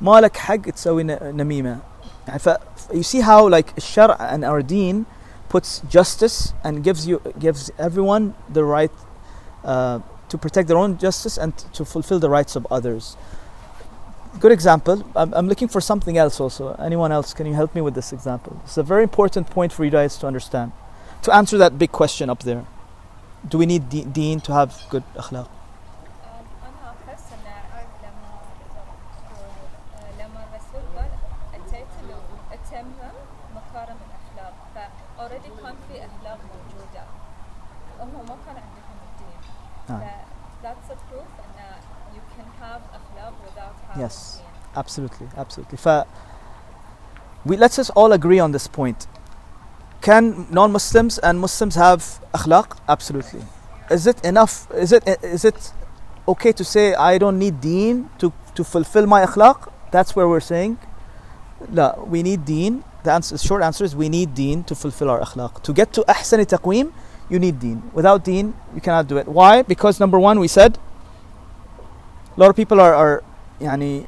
مالك حق تسوي ن- نميمة. يعني ف you see how like الشرع and our deen puts justice and gives you gives everyone the right uh, to protect their own justice and to fulfill the rights of others. Good example. I'm, I'm looking for something else also. Anyone else? Can you help me with this example? It's a very important point for you guys to understand. To answer that big question up there. Do we need de- deen to have good akhlaq? Yes, absolutely, absolutely. ف we, let's just all agree on this point. Can non-Muslims and Muslims have akhlaq? Absolutely. Is it enough? Is it is it okay to say I don't need deen to, to fulfill my akhlaq? That's where we're saying, no, we need deen. The answer, short answer is we need deen to fulfill our akhlaq. To get to ahsani taqweem, you need deen. Without deen, you cannot do it. Why? Because number one, we said a lot of people are, are yani,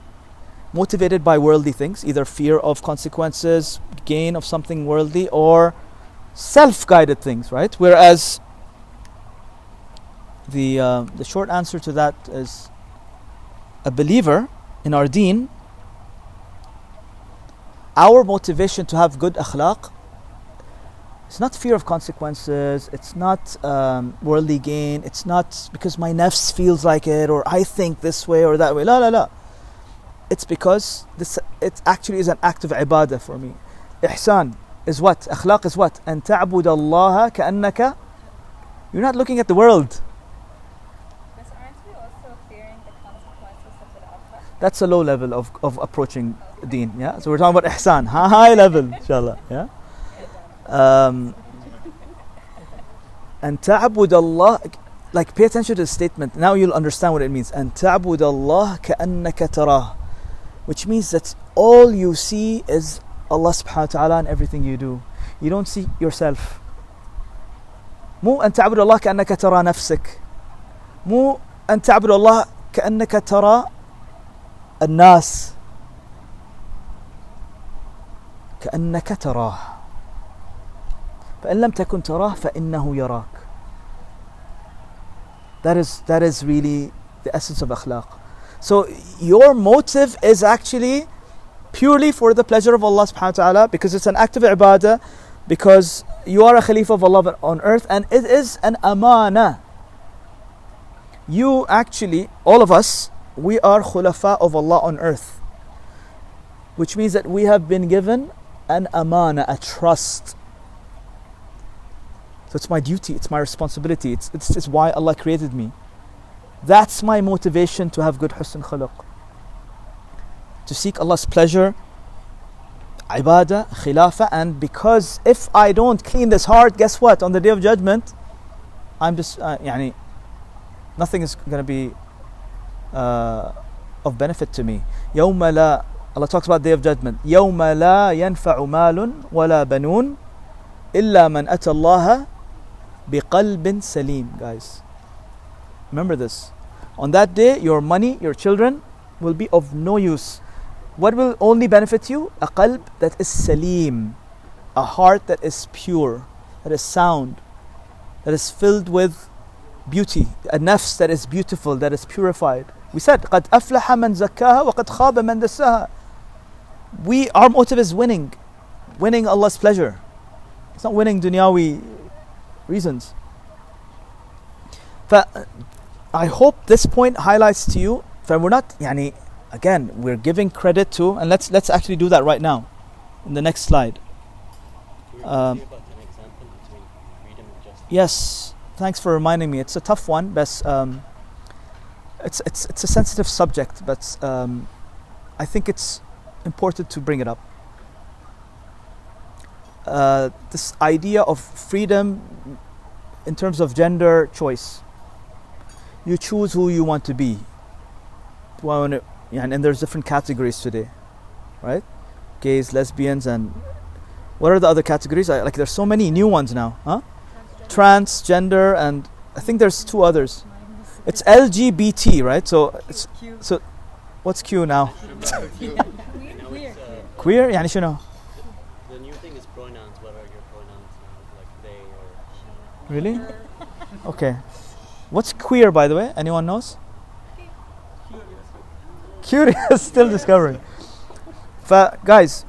motivated by worldly things, either fear of consequences, gain of something worldly, or self guided things, right? Whereas the, uh, the short answer to that is a believer in our deen, our motivation to have good akhlaq it's not fear of consequences it's not um, worldly gain it's not because my nafs feels like it or i think this way or that way la la la it's because this, it actually is an act of ibadah for me. Ihsan is what? Akhlaq is what? And ta'bud Allah ka'annaka. You're not looking at the world. That's a low level of, of approaching okay. deen. Yeah. So we're talking about ihsan, high level, inshallah. Yeah. Um, and ta'bud Allah like pay attention to the statement now you'll understand what it means and ta'bud Allah ka'annaka tarah which means that all you see is Allah subhanahu wa ta'ala in everything you do you don't see yourself مو أن تعبد الله كأنك ترى نفسك مو أن تعبد الله كأنك ترى الناس كأنك تراه فإن لم تكن تراه فإنه يراك that is that is really the essence of akhlaq so your motive is actually purely for the pleasure of Allah subhanahu wa ta'ala because it's an act of ibadah because you are a Khalifa of Allah on earth and it is an amana you actually all of us we are khulafa of Allah on earth which means that we have been given an amana a trust so it's my duty, it's my responsibility, it's, it's, it's why Allah created me. That's my motivation to have good husn khuluq. To seek Allah's pleasure, ibadah, khilafah, and because if I don't clean this heart, guess what? On the day of judgment, I'm just, uh, yani, nothing is going to be uh, of benefit to me. يوم لا Allah talks about day of judgment. يوم لا ينفع مال ولا بنون إلا من أتى الله بقلب salim, guys. Remember this. On that day, your money, your children will be of no use. What will only benefit you? A qalb that is salim, a heart that is pure, that is sound, that is filled with beauty, a nafs that is beautiful, that is purified. We said, قد أفلح من زكاها وقد خاب من دساها. We, our motive is winning, winning Allah's pleasure. It's not winning dunyawi reasons. I hope this point highlights to you that we're not yani, again we're giving credit to and let's let's actually do that right now in the next slide. Um, yes, thanks for reminding me. It's a tough one, but um, it's it's it's a sensitive subject, but um, I think it's important to bring it up. Uh, this idea of freedom in terms of gender choice you choose who you want to be. And, there's different categories today right? Gays lesbians and what are the other categories? Like there's so many new ones now huh? Transgender, and i think there's two others. It's lgbt right? So so what's q now? Queer queer? Yeah you know. The new thing is pronouns. What are your pronouns now? Like they or she? Really? Okay. What's queer, by the way? Anyone knows? Curious, still discovering. But guys,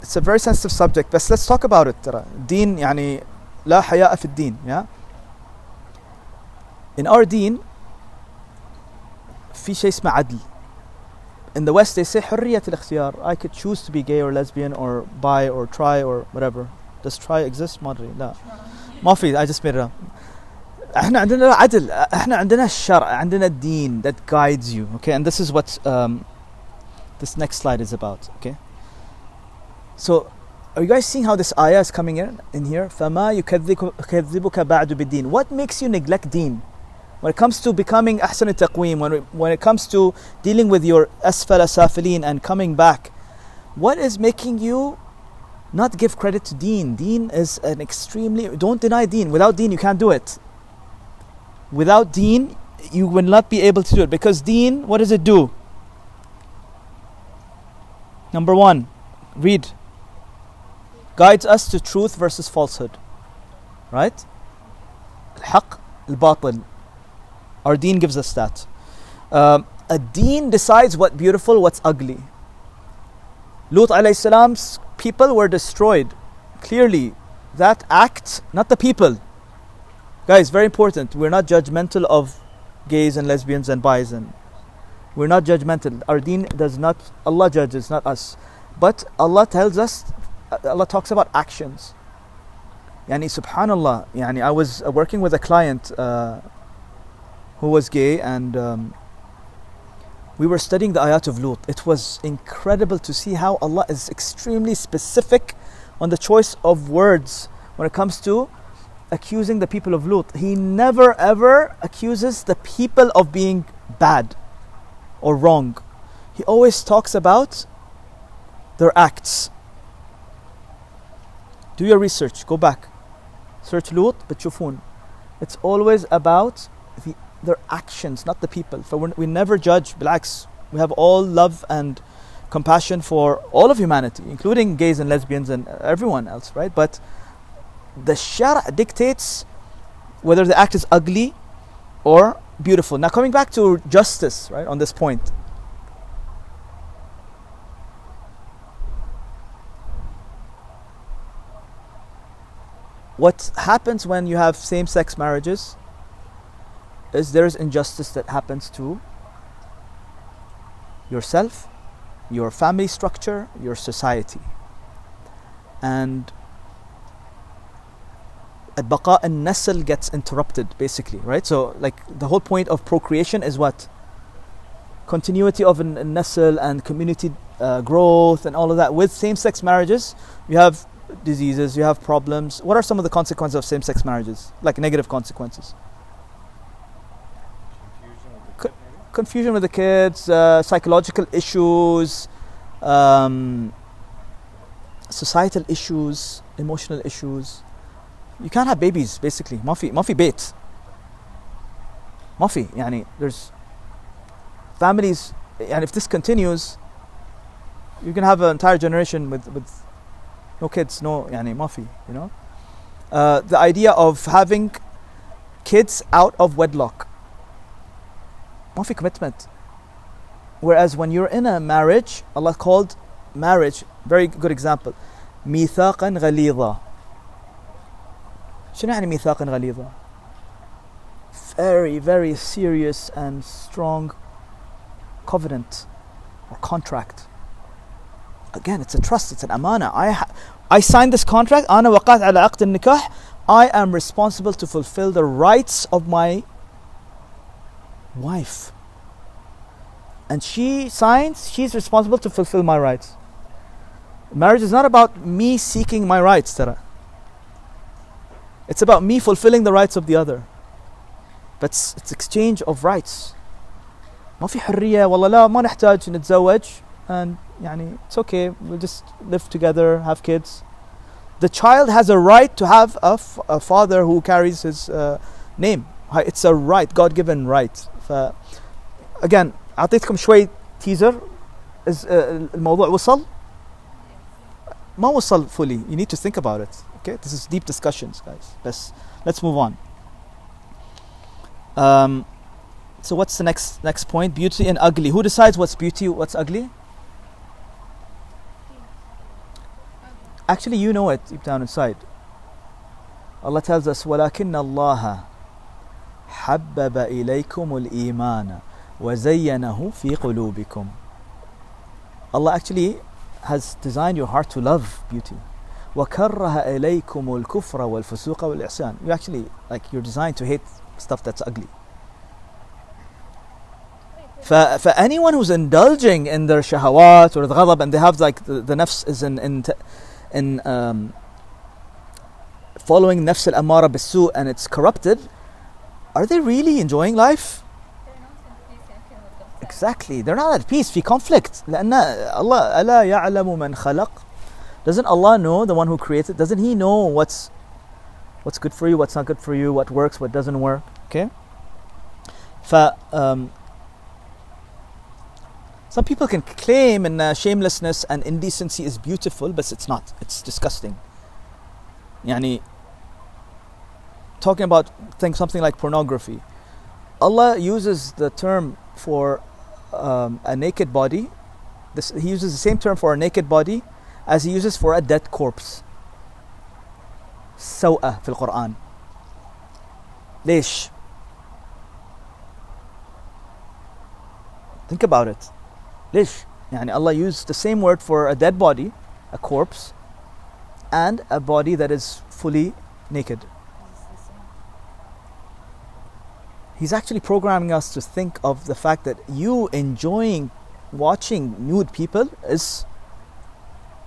it's a very sensitive subject, but let's talk about it. ترى دين يعني لا حياء في الدين, yeah? In our deen, في شيء اسمه عدل. In the West, they say حرية الاختيار. I could choose to be gay or lesbian or bi or try or whatever. Does try exist? ما أدري. لا. ما في I just made it up احنا عندنا عدل احنا عندنا الشرع عندنا الدين that guides you okay and this is what um, this next slide is about okay so are you guys seeing how this ayah is coming in in here فما يكذبك بعد بالدين what makes you neglect deen when it comes to becoming أحسن التقويم when, when it comes to dealing with your أسفل سافلين and coming back what is making you not give credit to deen. Deen is an extremely don't deny deen. Without deen you can't do it. Without deen you will not be able to do it because deen what does it do? Number 1 read guides us to truth versus falsehood. Right? Al-haq, al-batil. Our deen gives us that. Um, a deen decides what beautiful, what's ugly. Lut alayhi salam's people were destroyed. Clearly, that act, not the people. Guys, very important. We're not judgmental of gays and lesbians and bis and we're not judgmental. Our deen does not Allah judges, not us. But Allah tells us Allah talks about actions. Yani subhanallah, yani I was uh, working with a client uh, who was gay and um, we were studying the ayat of Lut. It was incredible to see how Allah is extremely specific on the choice of words when it comes to accusing the people of Lut. He never ever accuses the people of being bad or wrong. He always talks about their acts. Do your research, go back. Search Lut, but Shufun. It's always about the, their actions, not the people. For we never judge blacks. We have all love and compassion for all of humanity, including gays and lesbians and everyone else, right? But the shara dictates whether the act is ugly or beautiful. Now, coming back to justice, right, on this point. What happens when you have same sex marriages is there's injustice that happens to yourself, your family structure, your society. And al-baqa and gets interrupted basically right? So like the whole point of procreation is what? Continuity of an, nasl and community uh, growth and all of that. With same-sex marriages you have diseases you have problems. What are some of the consequences of same-sex marriages? Like negative consequences? Confusion with the kids uh, psychological issues um, societal issues emotional issues you can't have babies basically ما في ما في بيت ما في يعني there's families and if this continues you can have an entire generation with with no kids no يعني ما في you know uh, the idea of having kids out of wedlock ما في commitment whereas when you're in a marriage Allah called marriage very good example ميثاقا غليظا شنو يعني ميثاقا غليظا very very serious and strong covenant or contract again it's a trust it's an amana I ha- I signed this contract أنا وقعت على عقد النكاح I am responsible to fulfill the rights of my wife and she signs she's responsible to fulfill my rights marriage is not about me seeking my rights ترى it's about me fulfilling the rights of the other. But it's, it's exchange of rights. ما في حرية والله لا ما نحتاج نتزوج and يعني it's okay we'll just live together have kids. The child has a right to have a, f- a father who carries his uh, name. It's a right, God given right. ف again أعطيتكم شوي teaser is uh, الموضوع وصل؟ ما وصل fully. You need to think about it. Okay, this is deep discussions, guys. Let's let's move on. Um, so what's the next next point? Beauty and ugly. Who decides what's beauty, what's ugly? Actually, you know it deep down inside. Allah tells us, ولكن الله حبب إليكم الإيمان وزينه في قلوبكم. Allah actually has designed your heart to love beauty. وَكَرَّهَ إِلَيْكُمُ الْكُفْرَ وَالْفُسُوقَ وَالْإِحْسَانِ You actually, like, you're designed to hate stuff that's ugly. For, for anyone who's indulging in their shahawat or the ghadab and they have like the, the nafs is in in, in um, following nafs al-amara bisu and it's corrupted are they really enjoying life exactly they're not at peace في conflict لأن الله ألا يعلم من خلق Doesn't Allah know, the one who creates it, doesn't He know what's what's good for you, what's not good for you, what works, what doesn't work? Okay? Fa, um, some people can claim and uh, shamelessness and indecency is beautiful, but it's not. It's disgusting. Yani, talking about things, something like pornography. Allah uses the term for um, a naked body. This, he uses the same term for a naked body as he uses for a dead corpse سوءة في القرآن ليش think about it ليش يعني Allah used the same word for a dead body a corpse and a body that is fully naked he's actually programming us to think of the fact that you enjoying watching nude people is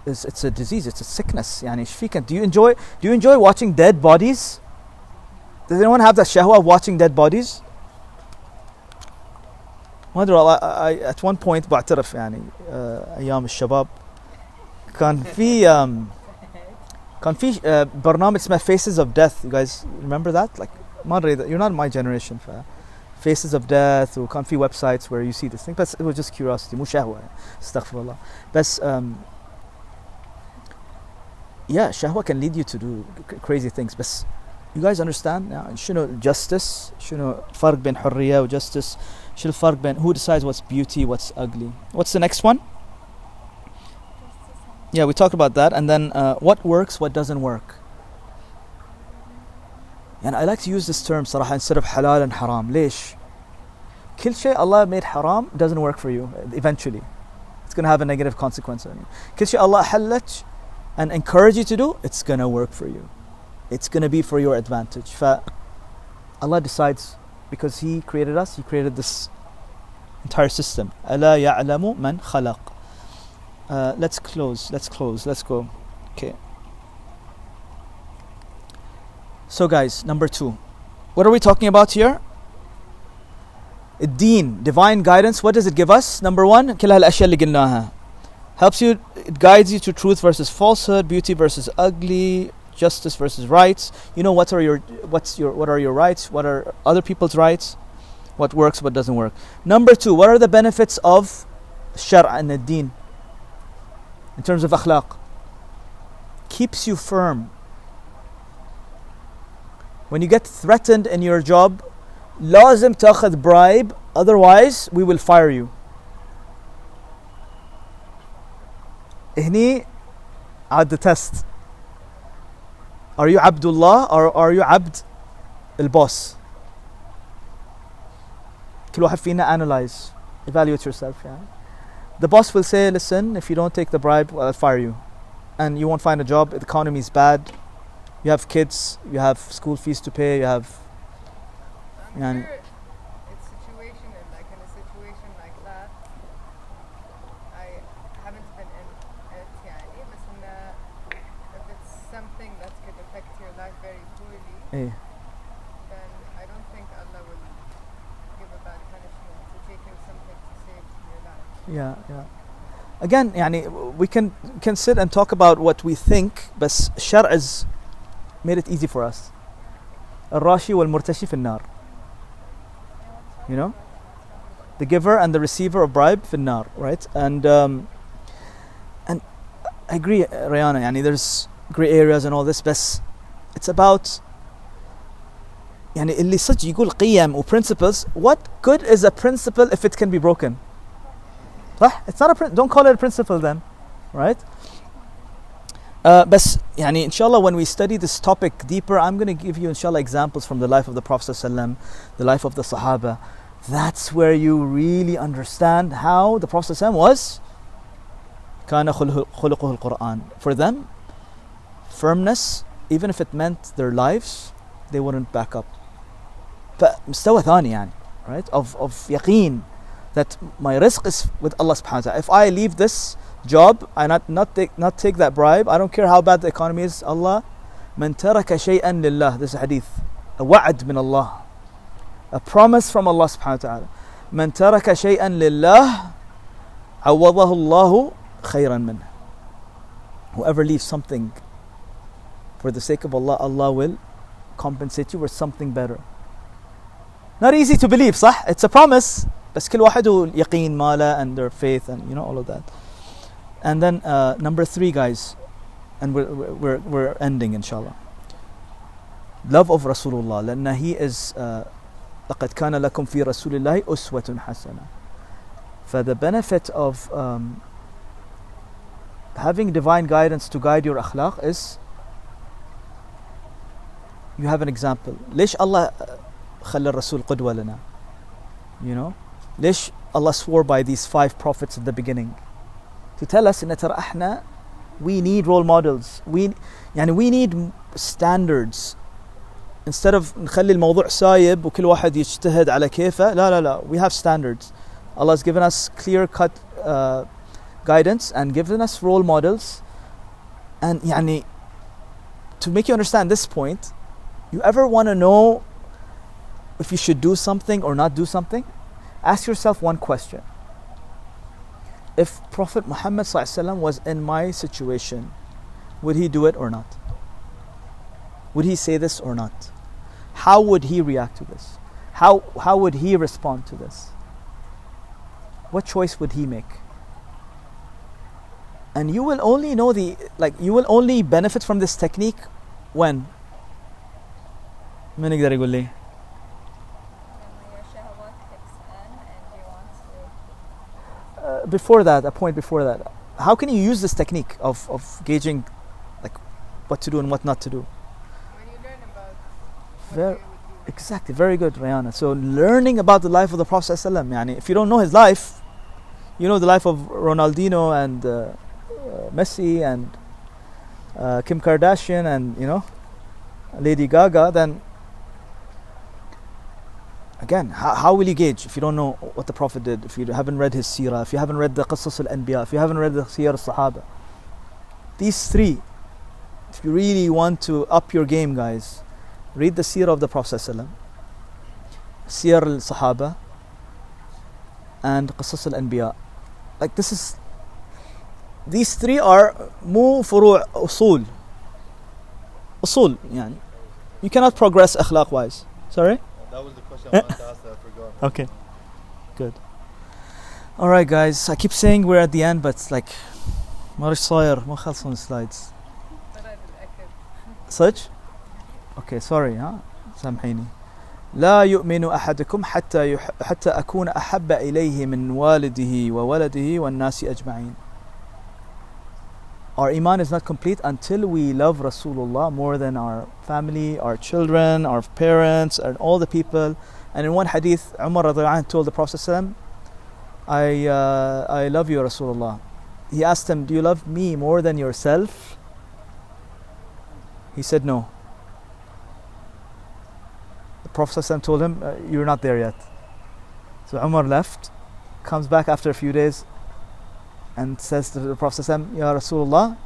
is it's a disease it's a sickness يعني ايش فيك do you enjoy do you enjoy watching dead bodies does anyone have the shahwa of watching dead bodies ما ادري والله I, I, at one point بعترف يعني uh, ايام الشباب كان في um, كان في uh, برنامج اسمه Faces of Death you guys remember that like ما ادري you're not my generation ف Faces of Death وكان في ويب sites where you see this thing بس it was just curiosity مو شهوة استغفر الله بس um, yeah شهوة can lead you to do c- crazy things بس you guys understand يعني شنو justice شنو فرق بين حرية و justice شنو الفرق بين who decides what's beauty what's ugly what's the next one yeah we talked about that and then uh, what works what doesn't work يعني I like to use this term صراحة instead of halal and haram ليش كل شيء Allah made haram doesn't work for you eventually it's going to have a negative consequence on you كل شيء Allah أحلت and encourage you to do it's going to work for you it's going to be for your advantage ف Allah decides because He created us He created this entire system ألا يعلم من خلق uh, let's close let's close let's go okay so guys number two what are we talking about here الدين divine guidance what does it give us number one كل هالأشياء اللي قلناها helps you it guides you to truth versus falsehood beauty versus ugly justice versus rights you know what are your what's your what are your rights what are other people's rights what works what doesn't work number two what are the benefits of shar and الدين in terms of akhlaq keeps you firm when you get threatened in your job لازم تاخذ bribe otherwise we will fire you هني عاد the test are you Abdullah or are you عبد البوس كل واحد فينا analyze evaluate yourself يعني the boss will say listen if you don't take the bribe well, I'll fire you and you won't find a job the economy is bad you have kids you have school fees to pay you have I'm يعني poorly, ايه then I don't think Allah will give a bad punishment to taking something to save your life. Yeah, yeah. Again, يعني we can can sit and talk about what we think, بس الشرع is made it easy for us. الراشي والمرتشي في النار. You know, the giver and the receiver of bribe في النار, right? And um, and I agree, Rayana. يعني there's gray areas and all this, بس it's about يعني اللي صدق يقول قيم و principles. What good is a principle if it can be broken? صح it's not a prin- don't call it a principle then right uh, بس يعني إن شاء الله when we study this topic deeper I'm going to give you إن شاء الله examples from the life of the Prophet ﷺ, the life of the Sahaba that's where you really understand how the Prophet ﷺ was كان خلق- خلقه القرآن for them firmness even if it meant their lives they wouldn't back up مستوى ثاني يعني right? Of of يقين that my rizq is with Allah subhanahu wa ta'ala if I leave this job I not not take not take that bribe I don't care how bad the economy is Allah من ترك شيئا لله this hadith a وعد من Allah a promise from Allah subhanahu wa ta'ala من ترك شيئا لله عوضه الله خيرا منه. Whoever leaves something for the sake of Allah Allah will compensate you with something better not easy to believe صح it's a promise بس كل واحد واليقين ماله and their faith and you know all of that and then uh, number three guys and we're, we're, we're ending inshallah love of Rasulullah لأن he is uh, لقد كان لكم في رسول الله أسوة حسنة for the benefit of um, having divine guidance to guide your akhlaq is you have an example ليش الله خلى الرسول قدوة لنا you know ليش Allah swore by these five prophets at the beginning to tell us إن ترى احنا we need role models we يعني we need standards instead of نخلي الموضوع سايب وكل واحد يجتهد على كيفه لا لا لا we have standards Allah has given us clear cut uh, guidance and given us role models and يعني to make you understand this point you ever want to know if you should do something or not do something ask yourself one question if Prophet Muhammad ﷺ was in my situation, would he do it or not? Would he say this or not? How would he react to this? How, how would he respond to this? What choice would he make? And you will only know the, like, you will only benefit from this technique when? من يقدر يقول لي؟ before that, a point before that, how can you use this technique of, of gauging like what to do and what not to do? When you learn about what Ver- do. Exactly, very good, Rayana. So learning about the life of the Prophet yani, if you don't know his life, you know the life of Ronaldinho and uh, uh, Messi and uh, Kim Kardashian and you know Lady Gaga, then Again, how, how, will you gauge if you don't know what the Prophet did, if you haven't read his seerah, if you haven't read the Qasas al Anbiya, if you haven't read the Siyar al Sahaba? These three, if you really want to up your game, guys, read the seerah of the Prophet, Siyar al Sahaba, and Qasas al Anbiya. Like, this is. These three are mu furu' usul. Usul, yani. You cannot progress akhlaq wise. Sorry? That was the question I wanted to ask that I forgot. Okay. Good. All right, guys. I keep saying we're at the end, but it's like ما رش صاير ما خلصوا السلايدز. صدق؟ أوكي سوري ها سامحيني. لا يؤمن أحدكم حتى يح... حتى أكون أحب إليه من والده وولده والناس أجمعين. Our iman is not complete until we love Rasulullah more than our family, our children, our parents, and all the people. And in one hadith, Umar told the Prophet I, uh, I love you, Rasulullah. He asked him, Do you love me more than yourself? He said, No. The Prophet told him, uh, You're not there yet. So Umar left, comes back after a few days, and says to the Prophet Ya Rasulullah,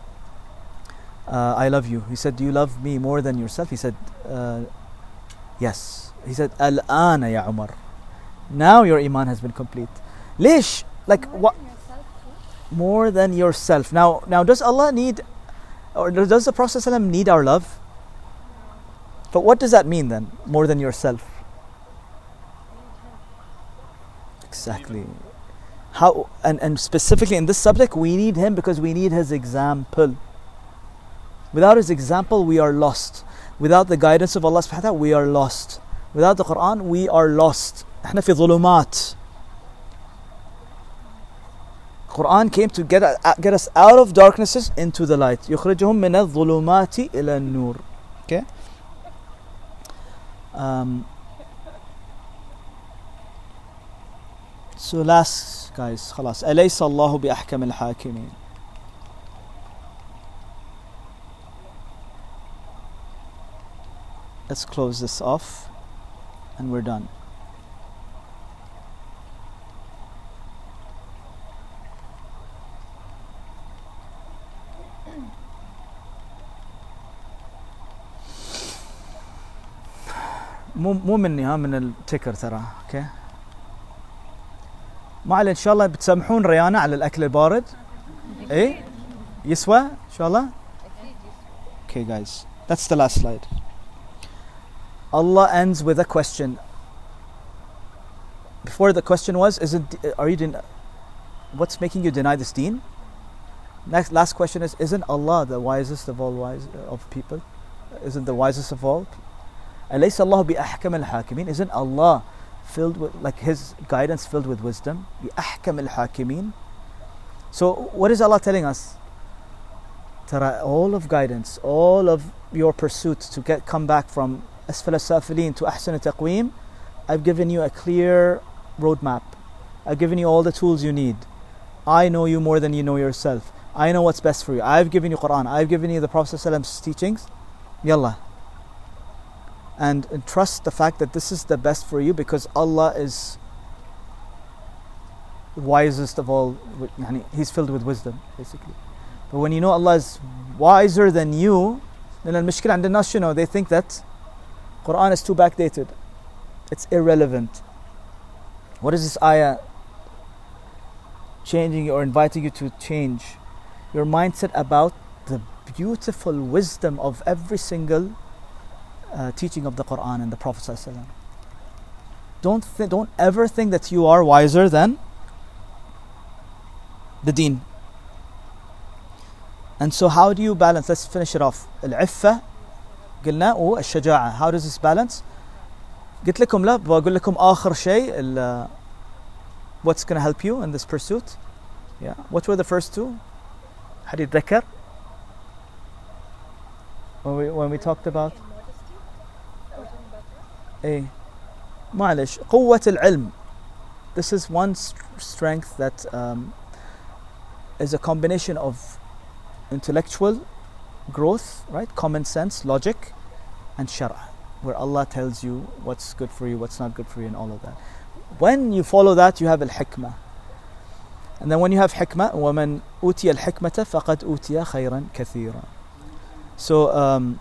uh, I love you. He said, Do you love me more than yourself? He said, uh, Yes. He said, Al ana ya Umar. Now your iman has been complete. Lish, like what? More than yourself. Now, now, does Allah need, or does the Prophet need our love? But what does that mean then? More than yourself. Exactly How and, and specifically in this subject, we need him because we need his example. Without his example, we are lost. Without the guidance of Allah subhanahu wa ta'ala, we are lost. Without the Quran, we are lost. احنا في ظلمات. Quran came to get, uh, get us out of darknesses into the light. يخرجهم من الظلمات إلى النور. Okay? Um, so last guys خلاص. أليس الله بأحكم الحاكمين؟ Let's close this off and we're done. مو مو مني ها من التكر ترى أوكي ما عليه ان شاء الله بتسامحون ريانا على الاكل البارد ايه يسوى ان شاء الله okay guys that's the last slide Allah ends with a question before the question was isn't are you den- what's making you deny this deen Next, last question is: Isn't Allah the wisest of all wise of people? Isn't the wisest of all? أليس الله بأحكم الحاكمين? Isn't Allah filled with like His guidance filled with wisdom? بأحكم الحاكمين. So what is Allah telling us? ترى all of guidance, all of your pursuit to get come back from أسفل السافلين to أحسن تقويم, I've given you a clear roadmap. I've given you all the tools you need. I know you more than you know yourself. I know what's best for you. I've given you Quran. I've given you the Prophet ﷺ's teachings. Yalla. and, and trust the fact that this is the best for you because Allah is wisest of all. He's filled with wisdom, basically. But when you know Allah is wiser than you, then al-mishkil and the you know, they think that Quran is too backdated. It's irrelevant. What is this ayah changing or inviting you to change? Your mindset about the beautiful wisdom of every single uh, teaching of the Quran and the Prophet ﷺ. Don't th- don't ever think that you are wiser than the Deen. And so, how do you balance? Let's finish it off. العفة قلنا والشجاعة. How does this balance? قلت لكم لا بقول لكم آخر شيء ال- what's going to help you in this pursuit. Yeah. What were the first two? حد يتذكر؟ When we when we talked about ايه معلش قوة العلم this is one st- strength that um, is a combination of intellectual growth right common sense logic and shara where Allah tells you what's good for you what's not good for you and all of that when you follow that you have al-hikmah and then when you have hikmah وَمَنْ أُوتِيَ الْحِكْمَةَ فَقَدْ أُوتِيَ خَيْرًا كَثِيرًا so um,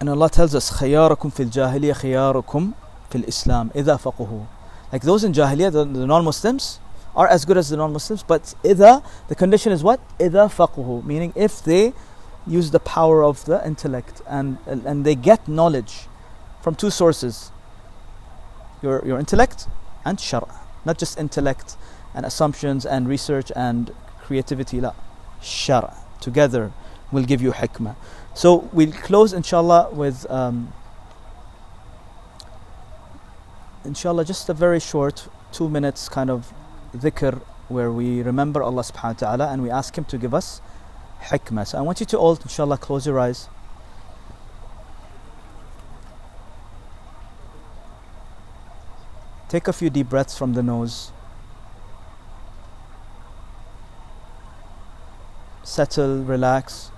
and Allah tells us خياركم في الجاهلية خياركم في الإسلام إذا فقهوا like those in Jahiliyyah the, the non-Muslims are as good as the non-Muslims but إذا the condition is what إذا فقهوا meaning if they use the power of the intellect and and they get knowledge from two sources your your intellect and shara not just intellect and assumptions and research and creativity لا shara together will give you hikmah so we'll close inshallah with um, inshallah just a very short two minutes kind of dhikr where we remember Allah subhanahu wa ta'ala and we ask him to give us hikmah. So I want you to all inshallah close your eyes. Take a few deep breaths from the nose. Settle, relax.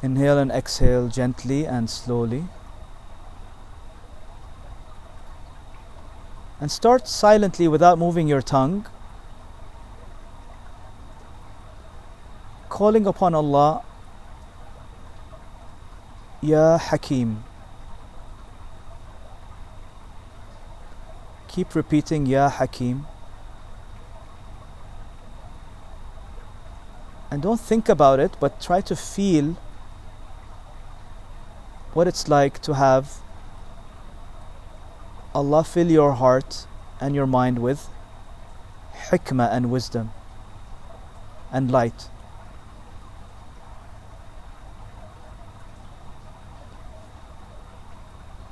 Inhale and exhale gently and slowly. And start silently without moving your tongue. Calling upon Allah, Ya Hakim. Keep repeating Ya Hakim. And don't think about it, but try to feel what it's like to have Allah fill your heart and your mind with hikmah and wisdom and light.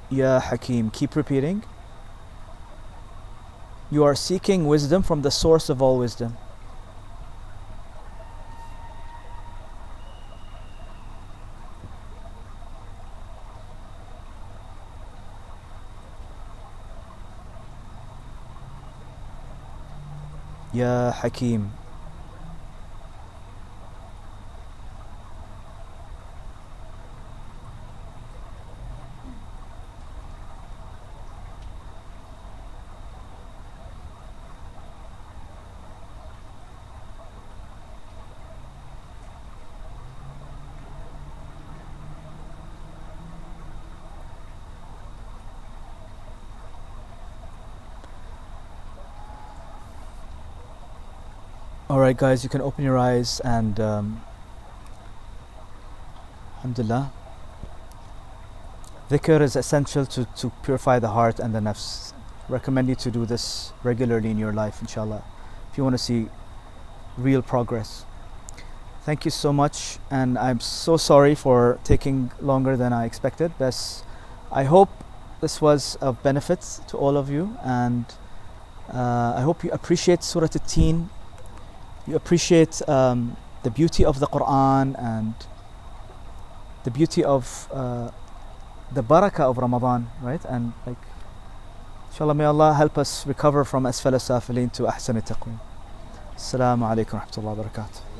Ya Hakim, keep repeating. You are seeking wisdom from the source of all wisdom. Ya Hakim. All right, guys, you can open your eyes and um, Alhamdulillah. Dhikr is essential to, to purify the heart and the nafs. Recommend you to do this regularly in your life, inshallah. If you want to see real progress. Thank you so much, and I'm so sorry for taking longer than I expected. But I hope this was of benefit to all of you, and uh, I hope you appreciate Surah At-Teen. You appreciate um, the beauty of the Quran and the beauty of uh, the barakah of Ramadan, right? And like, inshallah, may Allah help us recover from asfal safilin to ahsan taqweem. Assalamu alaikum wa rahmatullahi wa barakatuh.